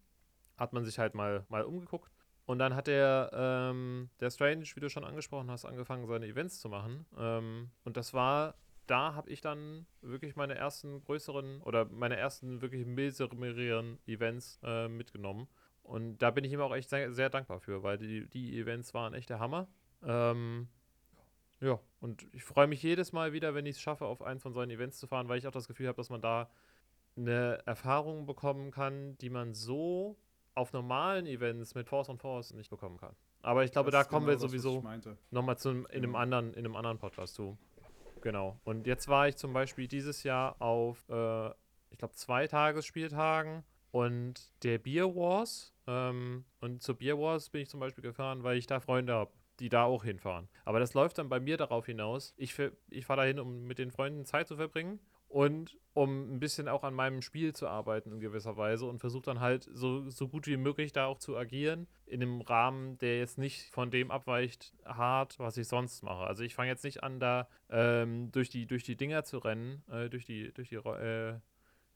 hat man sich halt mal, mal umgeguckt. Und dann hat der, ähm, der Strange, wie du schon angesprochen hast, angefangen, seine Events zu machen. Ähm, und das war, da habe ich dann wirklich meine ersten größeren oder meine ersten wirklich mildereren Events äh, mitgenommen. Und da bin ich ihm auch echt sehr, sehr dankbar für, weil die, die Events waren echt der Hammer. Ähm, ja, und ich freue mich jedes Mal wieder, wenn ich es schaffe, auf eins von seinen Events zu fahren, weil ich auch das Gefühl habe, dass man da eine Erfahrung bekommen kann, die man so auf normalen Events mit Force on Force nicht bekommen kann. Aber ich glaube, Das da kommen genau wir das, sowieso nochmal zu, in, einem Genau. anderen, in einem anderen Podcast zu. Genau. Und jetzt war ich zum Beispiel dieses Jahr auf, äh, ich glaube, zwei Tagesspieltagen und der Beer Wars. Ähm, und zur Beer Wars bin ich zum Beispiel gefahren, weil ich da Freunde habe, die da auch hinfahren. Aber das läuft dann bei mir darauf hinaus. Ich, ich fahre dahin, um mit den Freunden Zeit zu verbringen und um ein bisschen auch an meinem Spiel zu arbeiten in gewisser Weise und versuche dann halt so, so gut wie möglich da auch zu agieren in einem Rahmen, der jetzt nicht von dem abweicht hart, was ich sonst mache. Also ich fange jetzt nicht an, da ähm, durch, die, durch die Dinger zu rennen, äh, durch die, durch die äh,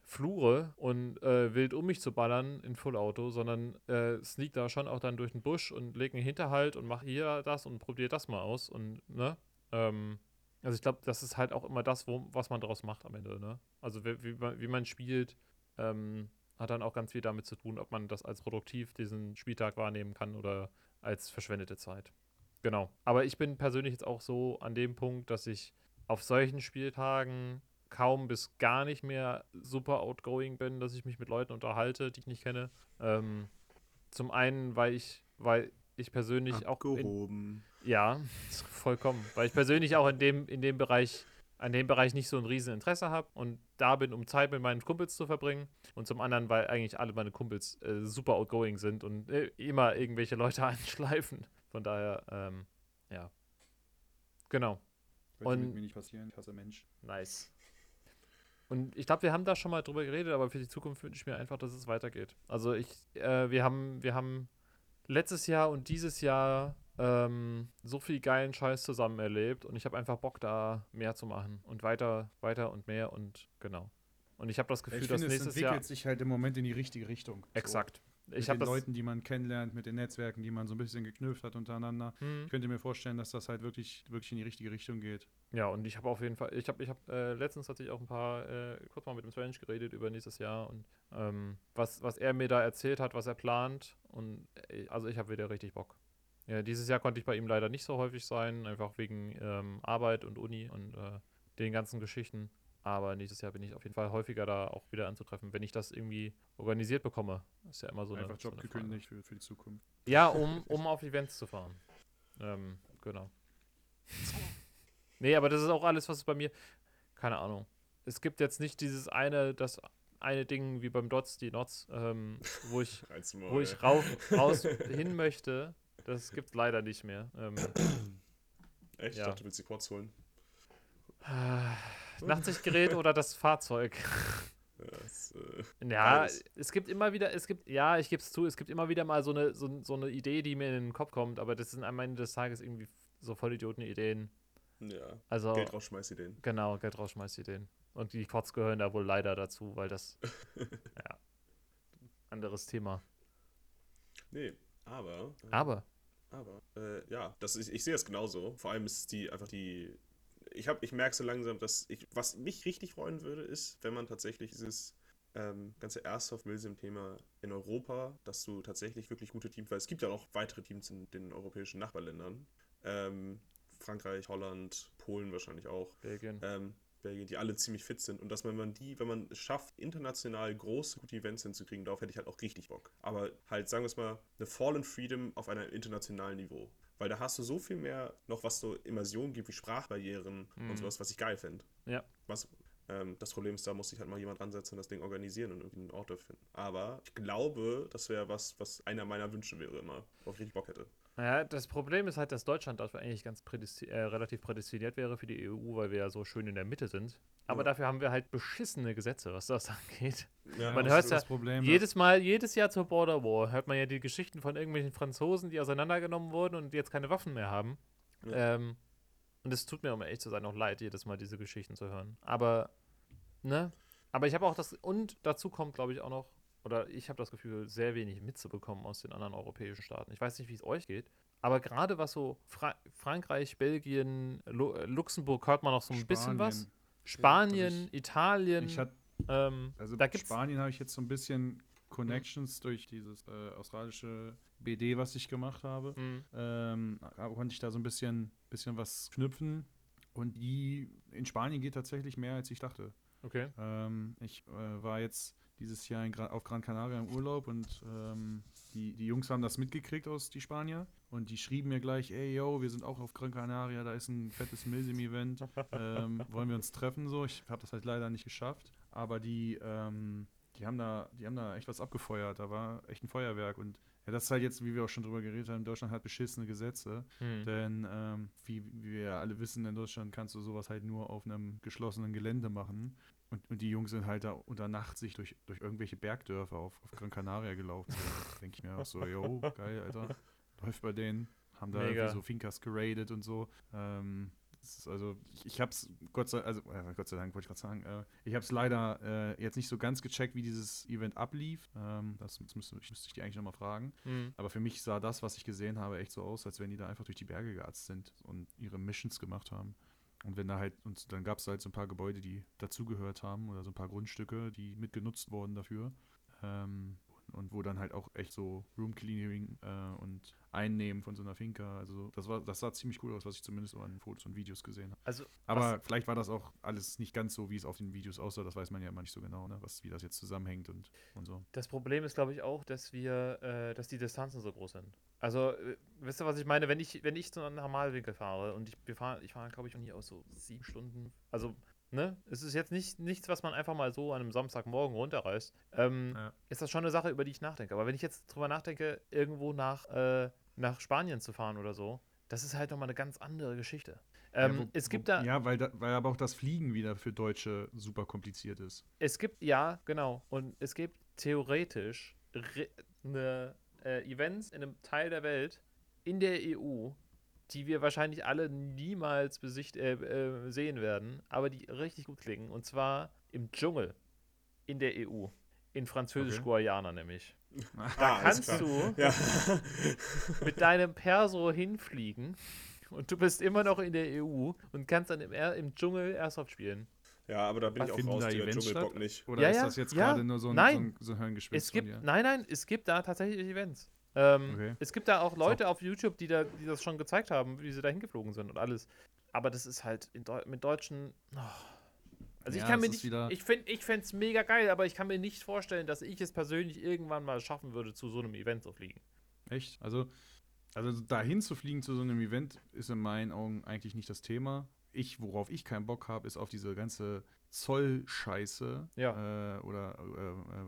Flure und äh, wild um mich zu ballern in Fullauto, sondern äh, sneak da schon auch dann durch den Busch und leg einen Hinterhalt und mach hier das und probier das mal aus und ne? Ähm, also ich glaube, das ist halt auch immer das, wo, was man daraus macht am Ende, ne? Also wie, wie, man, wie man spielt, ähm, hat dann auch ganz viel damit zu tun, ob man das als produktiv diesen Spieltag wahrnehmen kann oder als verschwendete Zeit. Genau. Aber ich bin persönlich jetzt auch so an dem Punkt, dass ich auf solchen Spieltagen kaum bis gar nicht mehr super outgoing bin, dass ich mich mit Leuten unterhalte, die ich nicht kenne. Ähm, zum einen, weil ich, weil ich persönlich auch in, Abgehoben. Ja, vollkommen. Weil ich persönlich auch in dem, in dem Bereich, an dem Bereich nicht so ein riesen Interesse habe und da bin, um Zeit mit meinen Kumpels zu verbringen. Und zum anderen, weil eigentlich alle meine Kumpels äh, super outgoing sind und äh, immer irgendwelche Leute anschleifen. Von daher, ähm, ja. Genau. Wird Und- mit mir nicht passieren, ich hasse Mensch. Nice. Und ich glaube, wir haben da schon mal drüber geredet, aber für die Zukunft wünsche ich mir einfach, dass es weitergeht. Also ich, äh, wir haben, wir haben letztes Jahr und dieses Jahr ähm, so viel geilen Scheiß zusammen erlebt und ich habe einfach Bock, da mehr zu machen und weiter, weiter und mehr und genau. Und ich habe das Gefühl, ich dass finde, es nächstes entwickelt Jahr sich halt im Moment in die richtige Richtung. So. exakt. Mit Ich den habe. Leuten, die man kennenlernt, mit den Netzwerken, die man so ein bisschen geknüpft hat untereinander. Hm. Ich könnte mir vorstellen, dass das halt wirklich, wirklich in die richtige Richtung geht. Ja, und ich habe auf jeden Fall, ich habe ich hab, äh, letztens hatte ich auch ein paar, äh, kurz mal mit dem Strange geredet über nächstes Jahr und ähm, was, was er mir da erzählt hat, was er plant und äh, also ich habe wieder richtig Bock. Ja, dieses Jahr konnte ich bei ihm leider nicht so häufig sein, einfach wegen ähm, Arbeit und Uni und äh, den ganzen Geschichten. Aber nächstes Jahr bin ich auf jeden Fall häufiger da auch wieder anzutreffen, wenn ich das irgendwie organisiert bekomme. Ist ja immer so eine, Einfach so Job eine Frage. gekündigt für, für die Zukunft. Ja, um, um auf Events zu fahren. Ähm, genau. Nee, aber das ist auch alles, was bei mir. Keine Ahnung. Es gibt jetzt nicht dieses eine, das eine Ding wie beim Dots, die Nots, ähm, wo ich, wo ich rauf, raus hin möchte. Das gibt's leider nicht mehr. Ähm, Echt? ja. Ich dachte, du willst die Quads holen. Nachtsichtgerät oder das Fahrzeug. Ja, das, äh, Ja, Beides. es gibt immer wieder, es gibt, ja, ich gebe es zu, es gibt immer wieder mal so eine, so, so eine Idee, die mir in den Kopf kommt, aber das sind am Ende des Tages irgendwie so Vollidioten-Ideen. ja. Also, Geld rausschmeiß Ideen. genau, Geld rausschmeißt Ideen. Und die Quads gehören da wohl leider dazu, weil das, ja, anderes Thema. Nee, aber. äh, Aber, Aber, äh, ja, das ist, ich sehe es genauso. Vor allem ist die einfach die. Ich, hab, ich merke so langsam, dass ich. Was mich richtig freuen würde, ist, wenn man tatsächlich dieses ähm, ganze Airsoft Milsim-Thema in Europa, dass du tatsächlich wirklich gute Teams, weil es gibt ja noch weitere Teams in den europäischen Nachbarländern. Ähm, Frankreich, Holland, Polen wahrscheinlich auch. Belgien. Ähm, Belgien, die alle ziemlich fit sind und dass man, man die, wenn man es schafft, international große, gute Events hinzukriegen, darauf hätte ich halt auch richtig Bock. Aber halt, sagen wir es mal, eine Fallen Freedom auf einem internationalen Niveau. Weil da hast du so viel mehr noch, was so Immersion gibt, wie Sprachbarrieren Mhm. und sowas, was ich geil finde. Ja. Was, ähm, das Problem ist, da muss sich halt mal jemand ransetzen und das Ding organisieren und irgendwie einen Ort dafür finden. Aber ich glaube, das wäre was, was einer meiner Wünsche wäre immer, worauf ich richtig Bock hätte. Naja, das Problem ist halt, dass Deutschland dafür eigentlich ganz prädesti äh, relativ prädestiniert wäre für die EU, weil wir ja so schön in der Mitte sind. Aber Ja. dafür haben wir halt beschissene Gesetze, was das angeht. Ja, Man das hört ist ja das Problem. Jedes Mal, jedes Jahr zur Border War hört man ja die Geschichten von irgendwelchen Franzosen, die auseinandergenommen wurden und jetzt keine Waffen mehr haben. Ja. Ähm, und es tut mir, um ehrlich zu sein, auch leid, jedes Mal diese Geschichten zu hören. Aber, ne? Aber ich habe auch das, und dazu kommt, glaube ich, auch noch, oder ich habe das Gefühl, sehr wenig mitzubekommen aus den anderen europäischen Staaten. Ich weiß nicht, wie es euch geht, aber gerade was so Fra Frankreich, Belgien, Lu Luxemburg hört man noch so ein bisschen was. Spanien. Spanien, Also ich- Italien, Ich hatte ähm, Also da gibt's Spanien habe ich jetzt so ein bisschen Connections durch dieses äh, australische BD, was ich gemacht habe. mh, Ähm, konnte ich da so ein bisschen, bisschen was knüpfen. Und die in Spanien geht tatsächlich mehr, als ich dachte. Okay. Ähm, ich äh, war jetzt dieses Jahr in auf Gran Canaria im Urlaub und ähm, die, die Jungs haben das mitgekriegt aus die Spanier und die schrieben mir gleich, ey yo, wir sind auch auf Gran Canaria, da ist ein fettes Milsim-Event, ähm, wollen wir uns treffen so. Ich habe das halt leider nicht geschafft, aber die, ähm, die haben da, die haben da echt was abgefeuert, da war echt ein Feuerwerk und ja, das ist halt jetzt, wie wir auch schon drüber geredet haben, Deutschland hat beschissene Gesetze. Hm. Denn ähm, wie, wie wir alle wissen, in Deutschland kannst du sowas halt nur auf einem geschlossenen Gelände machen. Und, und die Jungs sind halt da unter Nacht sich durch, durch irgendwelche Bergdörfer auf, auf Gran Canaria gelaufen. Denke ich mir auch so, yo, geil, Alter. Läuft bei denen. Haben da so Fincas geradet und so. Ähm, ist also, ich, ich hab's Gott sei, also, äh, Gott sei Dank, wollte ich gerade sagen, äh, ich hab's leider äh, jetzt nicht so ganz gecheckt, wie dieses Event ablief. Ähm, das, das müsste, ich müsste ich die eigentlich nochmal fragen. Hm. Aber für mich sah das, was ich gesehen habe, echt so aus, als wenn die da einfach durch die Berge geatzt sind und ihre Missions gemacht haben. Und wenn da halt, und dann gab es halt so ein paar Gebäude, die dazugehört haben oder so ein paar Grundstücke, die mitgenutzt wurden dafür. Ähm, und wo dann halt auch echt so Room Cleaning äh, und Einnehmen von so einer Finca, also das war, das sah ziemlich cool aus, was ich zumindest so an Fotos und Videos gesehen habe. Also, Aber vielleicht war das auch alles nicht ganz so, wie es auf den Videos aussah, das weiß man ja immer nicht so genau, ne? was, wie das jetzt zusammenhängt und, und so. Das Problem ist, glaube ich, auch, dass wir, äh, dass die Distanzen so groß sind. Also, äh, wisst ihr, was ich meine? Wenn ich, wenn ich zu einem Normalwinkel fahre und ich, wir fahren, ich fahre, glaube ich, von hier aus so sieben Stunden. Also, ne? Es ist jetzt nicht nichts, was man einfach mal so an einem Samstagmorgen runterreißt. Ähm, Ja. Ist das schon eine Sache, über die ich nachdenke. Aber wenn ich jetzt drüber nachdenke, irgendwo nach, äh, nach Spanien zu fahren oder so, das ist halt nochmal eine ganz andere Geschichte. Ähm, ja, wo, es gibt wo, da. Ja, weil, da, weil aber auch das Fliegen wieder für Deutsche super kompliziert ist. Es gibt, ja, genau. Und es gibt theoretisch re- ne, äh, Events in einem Teil der Welt in der EU, die wir wahrscheinlich alle niemals besicht äh, äh, sehen werden, aber die richtig gut klingen. Und zwar im Dschungel in der EU. In Französisch-Guayana nämlich. Da Ah, kannst du Ja. mit deinem Perso hinfliegen und du bist immer noch in der EU und kannst dann im, Er- im Dschungel Airsoft spielen. ja, aber da bin Was, ich auch finden raus, da der Events Dschungelbock nicht. Oder Ja, ist das jetzt ja. gerade nur so ein, Nein. so ein, so ein Hirngespinst Es gibt, von dir? nein, nein, es gibt da tatsächlich Events. Ähm, Okay. Es gibt da auch Leute auf YouTube, die, da, die das schon gezeigt haben, wie sie da hingeflogen sind und alles. Aber das ist halt Deu mit Deutschen. Oh. Also ich Ja, kann mir nicht. Ich finde ich es mega geil, aber ich kann mir nicht vorstellen, dass ich es persönlich irgendwann mal schaffen würde, zu so einem Event zu fliegen. Echt? Also, Also dahin zu fliegen zu so einem Event ist in meinen Augen eigentlich nicht das Thema. Ich, worauf ich keinen Bock habe, ist auf diese ganze Zollscheiße Ja. äh, oder äh, äh,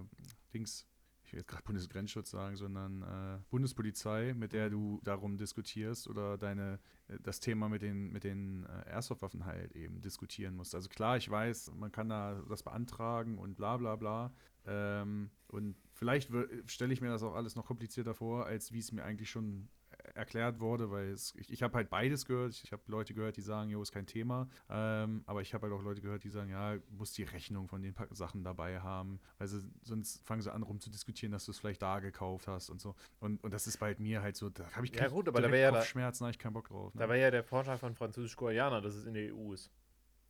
Dings, ich will jetzt gerade Bundesgrenzschutz sagen, sondern äh, Bundespolizei, mit der du darum diskutierst oder deine äh, das Thema mit den mit den äh, Airsoft-Waffen halt eben diskutieren musst. Also klar, ich weiß, man kann da das beantragen und bla bla bla. Ähm, und vielleicht stelle ich mir das auch alles noch komplizierter vor, als wie es mir eigentlich schon erklärt wurde, weil es, ich, ich habe halt beides gehört. Ich, ich habe Leute gehört, die sagen, jo, ist kein Thema. Ähm, aber ich habe halt auch Leute gehört, die sagen, ja, muss die Rechnung von den Sachen dabei haben. Weil sie, sonst fangen sie an, rum zu diskutieren, dass du es vielleicht da gekauft hast und so. Und, und das ist bei mir halt so, da habe ich Ja, gut, aber da direkt wär ja Kopfschmerzen, da habe ich keinen Bock drauf. Ne? Da wäre ja der Vorteil von Französisch-Koreaner, dass es in der EU ist.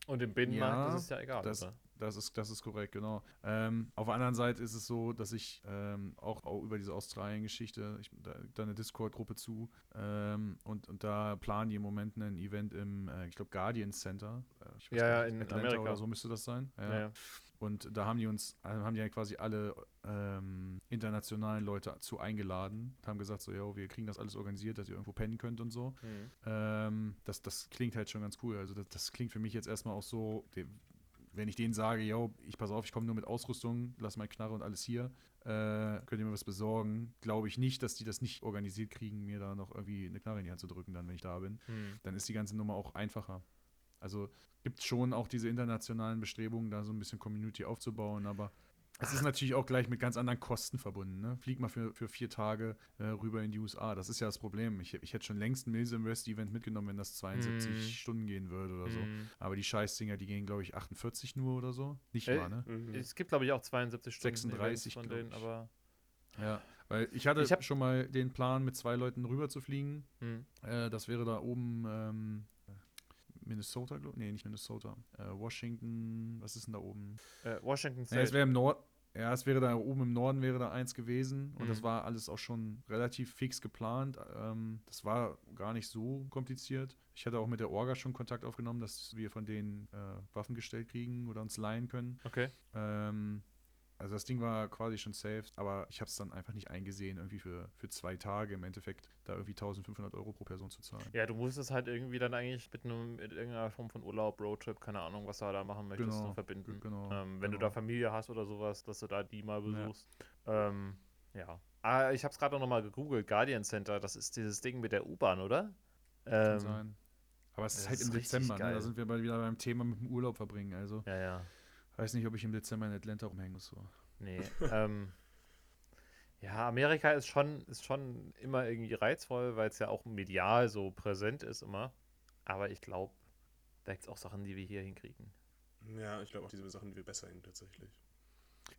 Und im Binnenmarkt Ja, ist es ja egal. das- oder? Das ist, das ist korrekt, genau. Ähm, auf der anderen Seite ist es so, dass ich ähm, auch, auch über diese Australien-Geschichte, ich- da, da eine Discord-Gruppe zu ähm, und, und da planen die im Moment ein Event im, äh, ich glaube, Guardian Center. Äh, ich Ja, gar ja, nicht, in Atlanta Amerika. oder so müsste das sein. Ja. Ja, ja. Und da haben die uns, äh, haben die ja quasi alle ähm, internationalen Leute zu eingeladen und haben gesagt, so, yo, wir kriegen das alles organisiert, dass ihr irgendwo pennen könnt und so. Mhm. Ähm, das, das klingt halt schon ganz cool. Also das, das klingt für mich jetzt erstmal auch so, wenn ich denen sage, yo, ich pass auf, ich komme nur mit Ausrüstung, lass meine Knarre und alles hier, äh, könnt ihr mir was besorgen, glaube ich nicht, dass die das nicht organisiert kriegen, mir da noch irgendwie eine Knarre in die Hand zu drücken, dann, wenn ich da bin. Mhm. Dann ist die ganze Nummer auch einfacher. Also gibt es schon auch diese internationalen Bestrebungen, da so ein bisschen Community aufzubauen, aber es ist natürlich auch gleich mit ganz anderen Kosten verbunden. Ne? Flieg mal für, für vier Tage äh, rüber in die USA. Das ist ja das Problem. Ich, ich hätte schon längst ein Milsim West Event mitgenommen, wenn das 72 Mhm. Stunden gehen würde oder so. Mhm. Aber die Scheißdinger, die gehen, glaube ich, 48 nur oder so. Nicht Äh, mal, ne? Mhm. Es gibt, glaube ich, auch 72 Stunden 36, Events von denen, ich. aber. Ja. Weil ich hatte Ich schon mal den Plan, mit zwei Leuten rüber zu fliegen. Mhm. Äh, das wäre da oben ähm, Minnesota, glaube Nee, nicht Minnesota. Äh, Washington, was ist denn da oben? Äh, Washington State. es wäre im Nord. Ja, es wäre da oben im Norden wäre da eins gewesen und das Mhm. war alles auch schon relativ fix geplant. Ähm, das war gar nicht so kompliziert. Ich hatte auch mit der Orga schon Kontakt aufgenommen, dass wir von denen äh, Waffen gestellt kriegen oder uns leihen können. okay. Ähm, also das Ding war quasi schon safe, aber ich habe es dann einfach nicht eingesehen, irgendwie für, für zwei Tage im Endeffekt da irgendwie 1500 Euro pro Person zu zahlen. Ja, du musst es halt irgendwie dann eigentlich mit, einem, mit irgendeiner Form von Urlaub, Roadtrip, keine Ahnung, was du da machen möchtest, Genau, verbinden. genau, ähm, wenn du genau. da Familie hast oder sowas, dass du da die mal Ja. besuchst. Ähm, ja. Ah, ich habe es gerade noch mal gegoogelt. Guardian Center, das ist dieses Ding mit der U-Bahn, oder? Kann Ähm, sein. Aber es ist halt im Dezember, ne? da sind wir bald wieder beim Thema mit dem Urlaub verbringen. Also ja, ja. Weiß nicht, ob ich im Dezember in Atlanta rumhängen muss. So. Nee. ähm, ja, Amerika ist schon, ist schon immer irgendwie reizvoll, weil es ja auch medial so präsent ist immer. Aber ich glaube, da gibt es auch Sachen, die wir hier hinkriegen. Ja, ich glaube auch diese Sachen, die wir besser hin tatsächlich.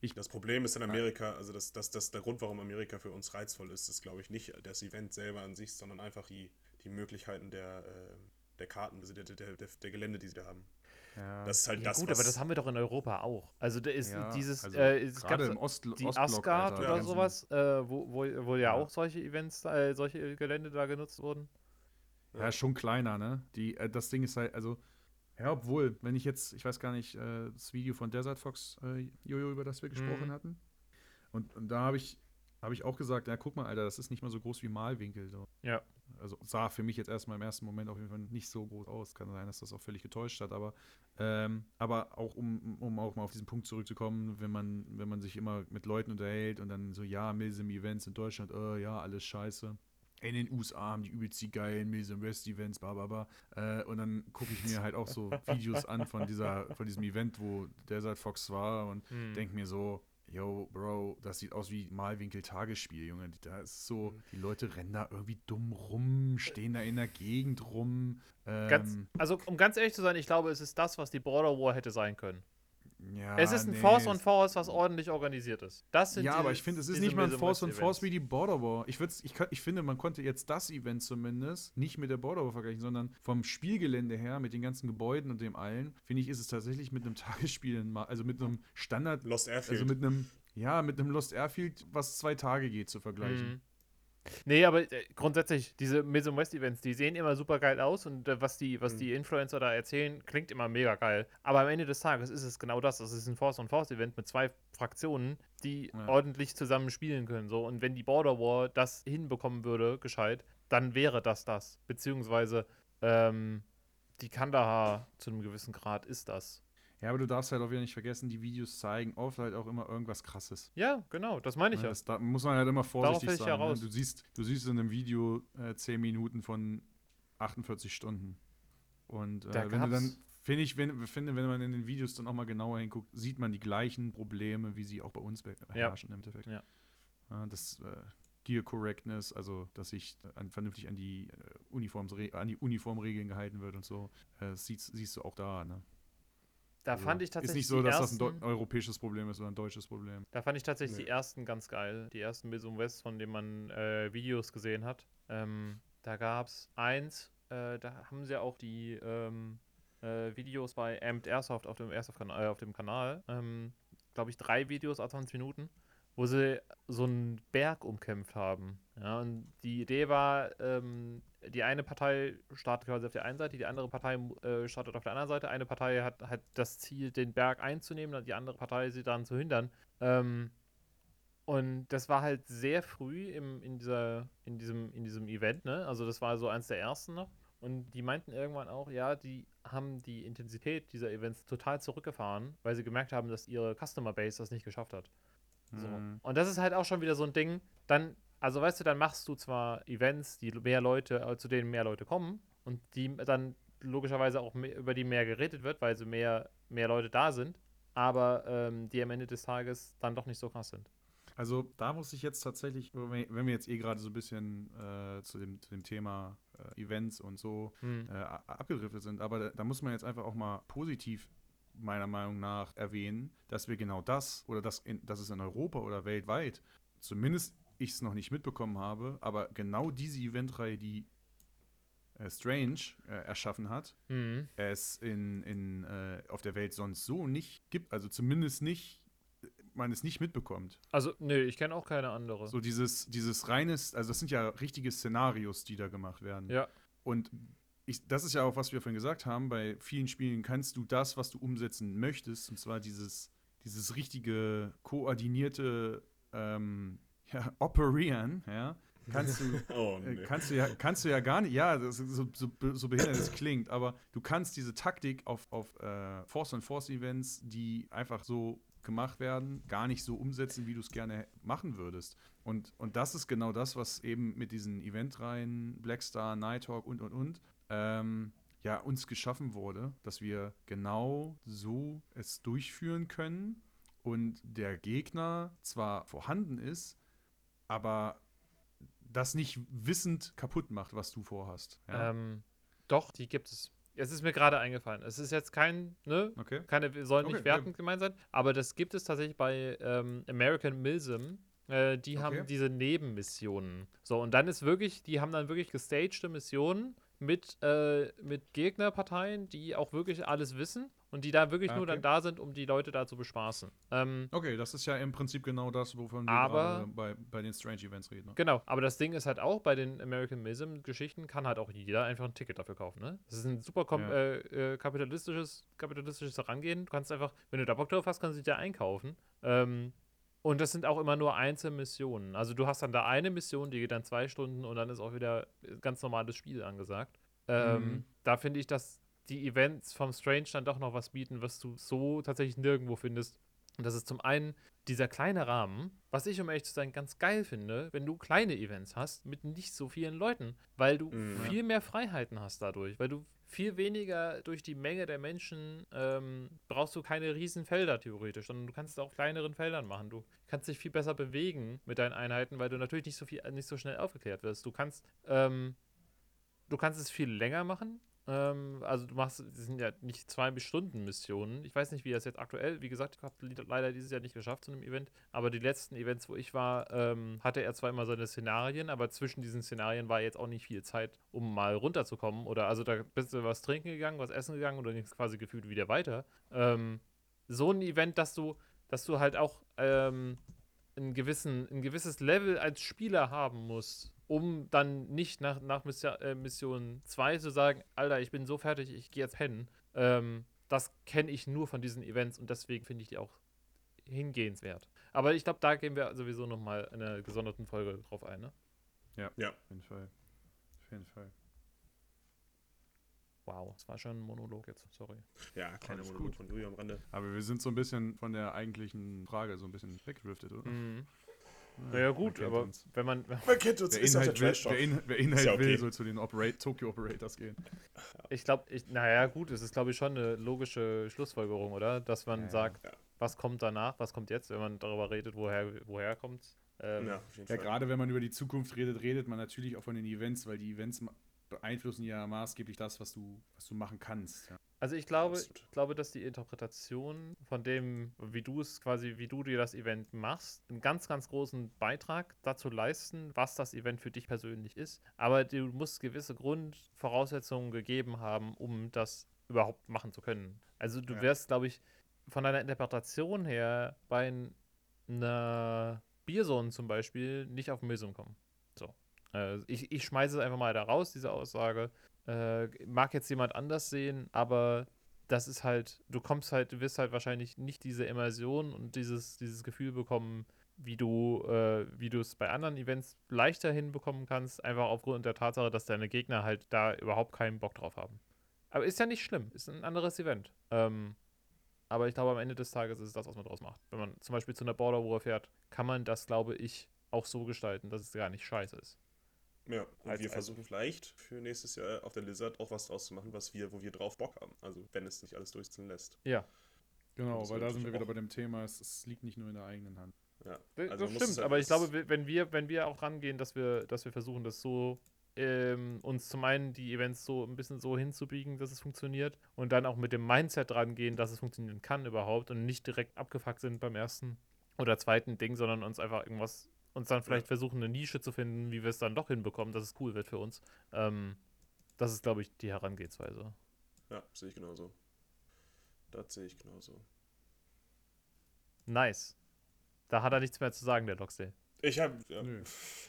Ich- das Problem ist in Amerika, also das, das, das, der Grund, warum Amerika für uns reizvoll ist, ist, glaube ich, nicht das Event selber an sich, sondern einfach die, die Möglichkeiten der, äh, der Karten, also der, der, der, der Gelände, die sie da haben. Ja, Das ist halt Ja, das, gut, was, aber das haben wir doch in Europa auch. Also da ist ja, dieses, also äh, es gab im Ost die Ostblock, Asgard Alter, oder sowas, äh, wo, wo, wo ja, Ja. auch solche Events, äh, solche Gelände da genutzt wurden. Ja, schon kleiner, ne? Die, äh, das Ding ist halt, also, ja, obwohl, wenn ich jetzt, ich weiß gar nicht, äh, das Video von Desert Fox, äh, Jojo, über das wir gesprochen Mhm. hatten. Und, und da habe ich, habe ich auch gesagt, ja, guck mal, Alter, das ist nicht mal so groß wie Malwinkel. So. Ja. Also sah für mich jetzt erstmal im ersten Moment auf jeden Fall nicht so groß aus. Kann sein, dass das auch völlig getäuscht hat, aber, ähm, aber auch um, um auch mal auf diesen Punkt zurückzukommen, wenn man, wenn man sich immer mit Leuten unterhält und dann so, ja, Milsim Events in Deutschland, äh, ja, alles scheiße. In den USA haben die übelst die geilen Milsim West Events, bla bla bla. Äh, und dann gucke ich mir halt auch so Videos an von dieser, von diesem Event, wo Desert Fox war und Hm. denke mir so, yo, Bro, das sieht aus wie Malwinkel-Tagesspiel, Junge. Da ist so, Mhm. die Leute rennen da irgendwie dumm rum, stehen da in der Gegend rum. Ganz, Ähm, also, um ganz ehrlich zu sein, ich glaube, es ist das, was die Border War hätte sein können. Ja, es ist ein nee, Force on Force, was ordentlich organisiert ist. Das sind Ja, die- aber ich finde, es ist nicht mal ein Force on Force wie die Border War. Ich, ich, ich finde, man konnte jetzt das Event zumindest nicht mit der Border War vergleichen, sondern vom Spielgelände her, mit den ganzen Gebäuden und dem allen, finde ich, ist es tatsächlich mit einem Tagesspiel, also mit einem Standard, Lost Airfield. also mit einem, ja, mit einem Lost Airfield, was zwei Tage geht, zu vergleichen. Mhm. Nee, aber äh, grundsätzlich, diese Miss West Events, die sehen immer super geil aus und äh, was, die, was Mhm. die Influencer da erzählen, klingt immer mega geil. Aber am Ende des Tages ist es genau das. Es ist ein Force on Force Event mit zwei Fraktionen, die Ja. ordentlich zusammen spielen können. So. Und wenn die Border War das hinbekommen würde, gescheit, dann wäre das das. Beziehungsweise ähm, die Kandahar zu einem gewissen Grad ist das. Ja, aber du darfst halt auch wieder nicht vergessen, die Videos zeigen oft halt auch immer irgendwas krasses. Ja, genau, das meine ich Ja, ja. das, da muss man halt immer vorsichtig sein. ja ne? raus. Du, siehst, du siehst in einem Video äh, 10 Minuten von 48 Stunden. Und Da äh, wenn du dann, finde ich, wenn, finde, wenn man in den Videos dann auch mal genauer hinguckt, sieht man die gleichen Probleme, wie sie auch bei uns herrschen im Endeffekt. Ja. Ja, das äh, Gear Correctness, also dass sich an, vernünftig an die, äh, Uniformsre an die Uniformregeln gehalten wird und so, äh, siehst, siehst du auch da. Ne? Da Also, fand ich tatsächlich Ist nicht so, die dass das ein ersten, europäisches Problem ist oder ein deutsches Problem. Da fand ich tatsächlich Nee. die ersten ganz geil. Die ersten Miss West, von denen man äh, Videos gesehen hat. Ähm, da gab es eins, äh, da haben sie auch die ähm, äh, Videos bei Amped Airsoft auf dem, Airsoft -Kanal, äh, auf dem Kanal. Ähm, Glaube ich, drei Videos a 20 Minuten, wo sie so einen Berg umkämpft haben. Ja, und die Idee war, ähm, die eine Partei startet quasi auf der einen Seite, die andere Partei äh, startet auf der anderen Seite. Eine Partei hat, hat das Ziel, den Berg einzunehmen, die andere Partei sie daran zu hindern. Ähm, und das war halt sehr früh im, in, dieser, in, diesem, in diesem Event, ne? Also das war so eins der ersten noch. Und die meinten irgendwann auch, ja, die haben die Intensität dieser Events total zurückgefahren, weil sie gemerkt haben, dass ihre Customer Base das nicht geschafft hat. So. Mhm. Und das ist halt auch schon wieder so ein Ding, dann, also weißt du, dann machst du zwar Events, die mehr Leute, äh, zu denen mehr Leute kommen und die dann logischerweise auch mehr, über die mehr geredet wird, weil so mehr, mehr Leute da sind, aber ähm, die am Ende des Tages dann doch nicht so krass sind. Also da muss ich jetzt tatsächlich, wenn wir jetzt eh gerade so ein bisschen äh, zu, dem, zu dem Thema äh, Events und so Hm. äh, abgedriftet sind, aber da, da muss man jetzt einfach auch mal positiv meiner Meinung nach erwähnen, dass wir genau das oder das in, dass es in Europa oder weltweit, zumindest ich es noch nicht mitbekommen habe, aber genau diese Eventreihe, die äh, Strange äh, erschaffen hat, Mhm. es in, in, äh, auf der Welt sonst so nicht gibt, also zumindest nicht, man es nicht mitbekommt. Also, nö, ich kenne auch keine andere. So dieses, dieses reines, also das sind ja richtige Szenarios, die da gemacht werden. Ja. Und ich, das ist ja auch, was wir vorhin gesagt haben, bei vielen Spielen kannst du das, was du umsetzen möchtest, und zwar dieses, dieses richtige, koordinierte ähm, ja, Operieren, ja, kannst du, Oh, äh, nee. kannst du ja, kannst du ja gar nicht, ja, so, so, so behindert es klingt, aber du kannst diese Taktik auf, auf äh, Force and Force Events, die einfach so gemacht werden, gar nicht so umsetzen, wie du es gerne machen würdest. Und, und das ist genau das, was eben mit diesen Eventreihen, Blackstar, Nighthawk und und und ähm, ja, uns geschaffen wurde, dass wir genau so es durchführen können und der Gegner zwar vorhanden ist, aber das nicht wissend kaputt macht, was du vorhast. Ja? Ähm, doch, die gibt es. Es ist mir gerade eingefallen. Es ist jetzt kein, ne, okay. keine, soll nicht Okay, wertend gemeint sein, aber das gibt es tatsächlich bei ähm, American Milsim. Äh, die Okay. haben diese Nebenmissionen. So, und dann ist wirklich, die haben dann wirklich gestagte Missionen mit, äh, mit Gegnerparteien, die auch wirklich alles wissen und die da wirklich Ah, nur okay. dann da sind, um die Leute da zu bespaßen. Ähm, Okay, das ist ja im Prinzip genau das, wovon wir Aber- gerade bei, bei den Strange Events reden. Ne? Genau, aber das Ding ist halt auch, bei den American Mism-Geschichten kann halt auch jeder einfach ein Ticket dafür kaufen, ne? Das ist ein super Ja. äh, äh, kapitalistisches, kapitalistisches Herangehen. Du kannst einfach, wenn du da Bock drauf hast, kannst du dich da einkaufen. Ähm, und das sind auch immer nur Einzelmissionen. Also du hast dann da eine Mission, die geht dann zwei Stunden und dann ist auch wieder ganz normales Spiel angesagt. Ähm, Mhm. Da finde ich, dass die Events vom Strange dann doch noch was bieten, was du so tatsächlich nirgendwo findest. Und das ist zum einen dieser kleine Rahmen, was ich, um ehrlich zu sein, ganz geil finde, wenn du kleine Events hast mit nicht so vielen Leuten, weil du Mhm. viel mehr Freiheiten hast dadurch, weil du viel weniger durch die Menge der Menschen ähm, brauchst du keine riesen Felder theoretisch, sondern du kannst es auf kleineren Feldern machen. Du kannst dich viel besser bewegen mit deinen Einheiten, weil du natürlich nicht so viel, nicht so schnell aufgeklärt wirst. Du kannst, ähm, du kannst es viel länger machen. Ähm, also du machst, das sind ja nicht zwei bis Stunden Missionen. Ich weiß nicht, wie das jetzt aktuell, wie gesagt, ich habe leider dieses Jahr nicht geschafft zu einem Event, aber die letzten Events, wo ich war, ähm, hatte er zwar immer seine Szenarien, aber zwischen diesen Szenarien war jetzt auch nicht viel Zeit, um mal runterzukommen. Oder also da bist du was trinken gegangen, was essen gegangen und dann ging es quasi gefühlt wieder weiter. Ähm, so ein Event, dass du, dass du halt auch ähm, einen gewissen, ein gewisses Level als Spieler haben musst, um dann nicht nach, nach Mission, äh, Mission 2 zu sagen, Alter, ich bin so fertig, ich gehe jetzt pennen. Ähm, das kenne ich nur von diesen Events und deswegen finde ich die auch hingehenswert. Aber ich glaube, da gehen wir sowieso nochmal in einer gesonderten Folge drauf ein, ne? Ja. Auf jeden Fall. Auf jeden Fall. Wow, das war schon ein Monolog jetzt, sorry. Ja, kleiner Alles Monolog gut. von Julia am Rande. Aber wir sind so ein bisschen von der eigentlichen Frage so ein bisschen weggedriftet, oder? Mhm. Ja, Naja, gut, aber uns. wenn man, Man kennt uns, Wer ist ja auch der Inhalt, will, wer, In, wer Inhalt Ist ja okay. will, soll zu den Operate, Tokyo Operators gehen. ich glaube, ich, naja, gut, es ist, glaube ich, schon eine logische Schlussfolgerung, oder? Dass man Ja, sagt, Ja. was kommt danach, was kommt jetzt, wenn man darüber redet, woher, woher kommt. Ähm, Ja, Ja, gerade wenn man über die Zukunft redet, redet man natürlich auch von den Events, weil die Events beeinflussen ja maßgeblich das, was du, was du machen kannst. Ja. Also ich glaube, ich glaube, dass die Interpretation von dem, wie du es quasi, wie du dir das Event machst, einen ganz, ganz großen Beitrag dazu leisten, was das Event für dich persönlich ist. Aber du musst gewisse Grundvoraussetzungen gegeben haben, um das überhaupt machen zu können. Also du Ja. wärst, glaube ich, von deiner Interpretation her bei einer Bierzone zum Beispiel nicht auf ein Museum kommen. Äh, ich, ich schmeiße es einfach mal da raus, diese Aussage. Äh, mag jetzt jemand anders sehen, aber das ist halt, du kommst halt, du wirst halt wahrscheinlich nicht diese Immersion und dieses, dieses Gefühl bekommen, wie du, äh, wie du es bei anderen Events leichter hinbekommen kannst, einfach aufgrund der Tatsache, dass deine Gegner halt da überhaupt keinen Bock drauf haben. Aber ist ja nicht schlimm, ist ein anderes Event. Ähm, aber ich glaube, am Ende des Tages ist es das, was man draus macht. Wenn man zum Beispiel zu einer Border War fährt, kann man das, glaube ich, auch so gestalten, dass es gar nicht scheiße ist. Ja, und Als- wir versuchen vielleicht für nächstes Jahr auf der Lizard auch was draus zu machen, was wir, wo wir drauf Bock haben. Also wenn es nicht alles durchziehen lässt. Ja, Genau, weil da sind wir wieder bei dem Thema, es, es liegt nicht nur in der eigenen Hand. Ja. Das, Also das stimmt, halt- aber ich glaube, wenn wir, wenn wir auch rangehen, dass wir, dass wir versuchen, das so ähm, uns zum einen die Events so ein bisschen so hinzubiegen, dass es funktioniert und dann auch mit dem Mindset rangehen, dass es funktionieren kann überhaupt und nicht direkt abgefuckt sind beim ersten oder zweiten Ding, sondern uns einfach irgendwas, uns dann vielleicht versuchen, eine Nische zu finden, wie wir es dann doch hinbekommen, dass es cool wird für uns. Ähm, das ist, glaube ich, die Herangehensweise. Ja, sehe ich genauso. Das sehe ich genauso. Nice. Da hat er nichts mehr zu sagen, der Doxday. Ich habe. Ja. Nö.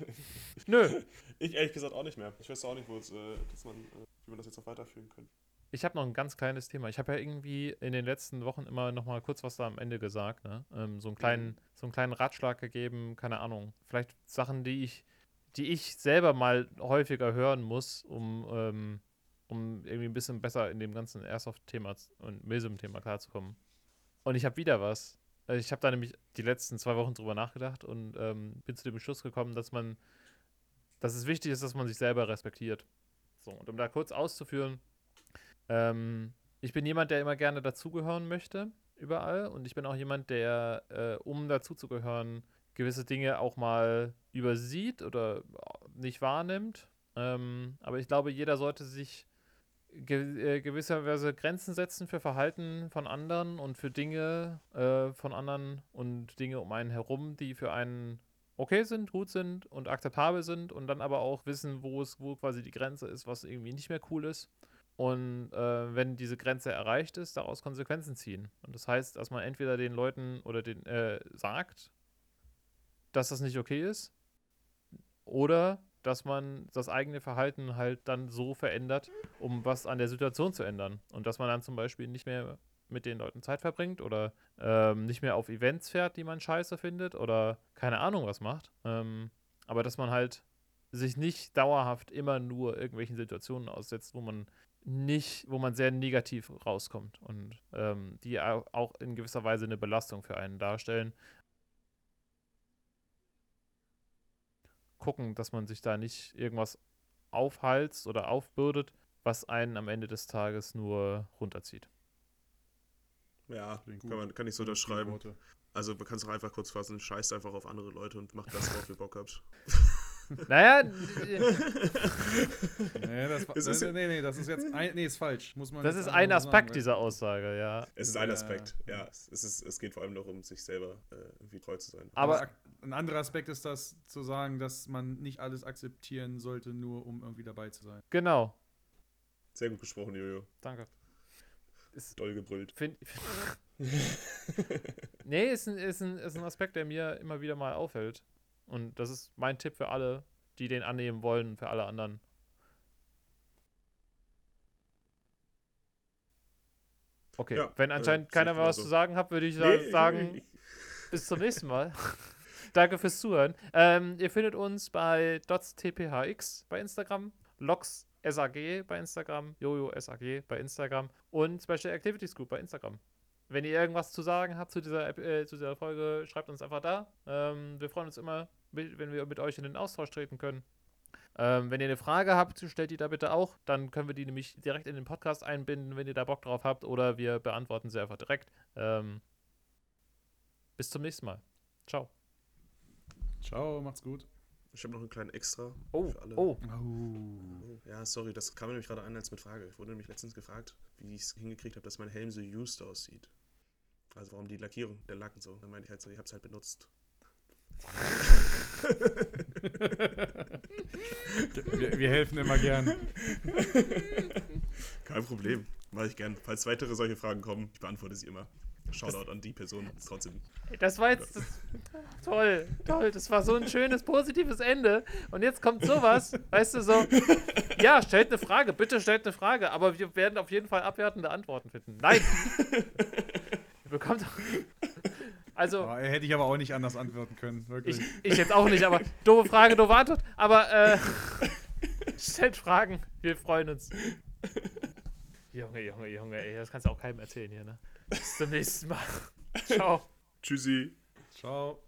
Nö. Ich ehrlich gesagt auch nicht mehr. Ich weiß auch nicht, wo es, äh, dass man, äh, wie man das jetzt noch weiterführen könnte. Ich habe noch ein ganz kleines Thema. Ich habe ja irgendwie in den letzten Wochen immer noch mal kurz was da am Ende gesagt, ne? Ähm, so einen kleinen, so einen kleinen Ratschlag gegeben, keine Ahnung. Vielleicht Sachen, die ich, die ich selber mal häufiger hören muss, um, ähm, um irgendwie ein bisschen besser in dem ganzen Airsoft-Thema und Milsim-Thema klarzukommen. Und ich habe wieder was. Also Ich habe da nämlich die letzten zwei Wochen drüber nachgedacht und ähm, bin zu dem Schluss gekommen, dass man, dass es wichtig ist, dass man sich selber respektiert. So, und um da kurz auszuführen, ähm, ich bin jemand, der immer gerne dazugehören möchte, überall. Und ich bin auch jemand, der, äh, um dazuzugehören, gewisse Dinge auch mal übersieht oder nicht wahrnimmt. Ähm, aber ich glaube, jeder sollte sich ge äh, gewisserweise Grenzen setzen für Verhalten von anderen und für Dinge äh, von anderen und Dinge um einen herum, die für einen okay sind, gut sind und akzeptabel sind und dann aber auch wissen, wo es, wo quasi die Grenze ist, was irgendwie nicht mehr cool ist. Und äh, wenn diese Grenze erreicht ist, daraus Konsequenzen ziehen. Und das heißt, dass man entweder den Leuten oder den äh, sagt, dass das nicht okay ist, oder dass man das eigene Verhalten halt dann so verändert, um was an der Situation zu ändern. Und dass man dann zum Beispiel nicht mehr mit den Leuten Zeit verbringt oder ähm, nicht mehr auf Events fährt, die man scheiße findet oder keine Ahnung was macht. Ähm, aber dass man halt sich nicht dauerhaft immer nur irgendwelchen Situationen aussetzt, wo man nicht, wo man sehr negativ rauskommt und ähm, die au- auch in gewisser Weise eine Belastung für einen darstellen. Gucken, dass man sich da nicht irgendwas aufhalst oder aufbürdet, was einen am Ende des Tages nur runterzieht. Ja, kann, man, kann ich so unterschreiben. Also man kann es auch einfach kurz fassen, scheißt einfach auf andere Leute und macht das, worauf ihr Bock habt. Naja, Nee, das, Es ist nee, nee, das ist jetzt ein, nee, ist falsch. Muss man das ist ein Aspekt sagen, dieser Aussage, ja. Es ist ein Ja. Aspekt, ja. Es, ist, es geht vor allem darum, sich selber äh, irgendwie treu zu sein. Aber- ein anderer Aspekt ist das, zu sagen, dass man nicht alles akzeptieren sollte, nur um irgendwie dabei zu sein. Genau. Sehr gut gesprochen, Jojo. Danke. Doll gebrüllt. Find, nee, ist ein, ist, ein, ist ein Aspekt, der mir immer wieder mal auffällt. Und das ist mein Tipp für alle. die den annehmen wollen, für alle anderen. Okay, Ja, wenn äh, anscheinend sehe keiner mehr was genauso. zu sagen hat, würde ich Nee, sagen, ich- bis zum nächsten Mal. Danke fürs Zuhören. Ähm, ihr findet uns bei dots.tphx bei Instagram, logs SAG bei Instagram, Jojo SAG bei Instagram und Special Activities Group bei Instagram. Wenn ihr irgendwas zu sagen habt zu dieser, äh, zu dieser Folge, schreibt uns einfach da. Ähm, wir freuen uns immer, wenn wir mit euch in den Austausch treten können. Ähm, wenn ihr eine Frage habt, stellt die da bitte auch. Dann können wir die nämlich direkt in den Podcast einbinden, wenn ihr da Bock drauf habt. Oder wir beantworten sie einfach direkt. Ähm, bis zum nächsten Mal. Ciao. Ciao, macht's gut. Ich habe noch einen kleinen Extra Oh, für alle. oh. Oh, Ja, sorry, das kam mir nämlich gerade ein als mit Frage. Ich wurde nämlich letztens gefragt, wie ich es hingekriegt habe, dass mein Helm so used aussieht. Also warum die Lackierung, der Lack und so. Dann meinte ich halt so, ich hab's halt benutzt. Wir, wir helfen immer gern. Kein Problem. Mache ich gern. Falls weitere solche Fragen kommen, ich beantworte sie immer. Shoutout an die Person. Trotzdem. Das war jetzt das, toll, toll. Das war so ein schönes, positives Ende. Und jetzt kommt sowas, weißt du, so. Ja, stellt eine Frage, bitte stellt eine Frage, aber wir werden auf jeden Fall abwertende Antworten finden. Nein! Ihr bekommt doch. Also, Oh, hätte ich aber auch nicht anders antworten können, wirklich. ich, ich jetzt auch nicht, aber doofe Frage, doofe Antwort. Aber äh, stellt Fragen, wir freuen uns. Junge, Junge, Junge, ey, das kannst du auch keinem erzählen hier, ne? Bis zum nächsten Mal. Ciao. Tschüssi. Ciao.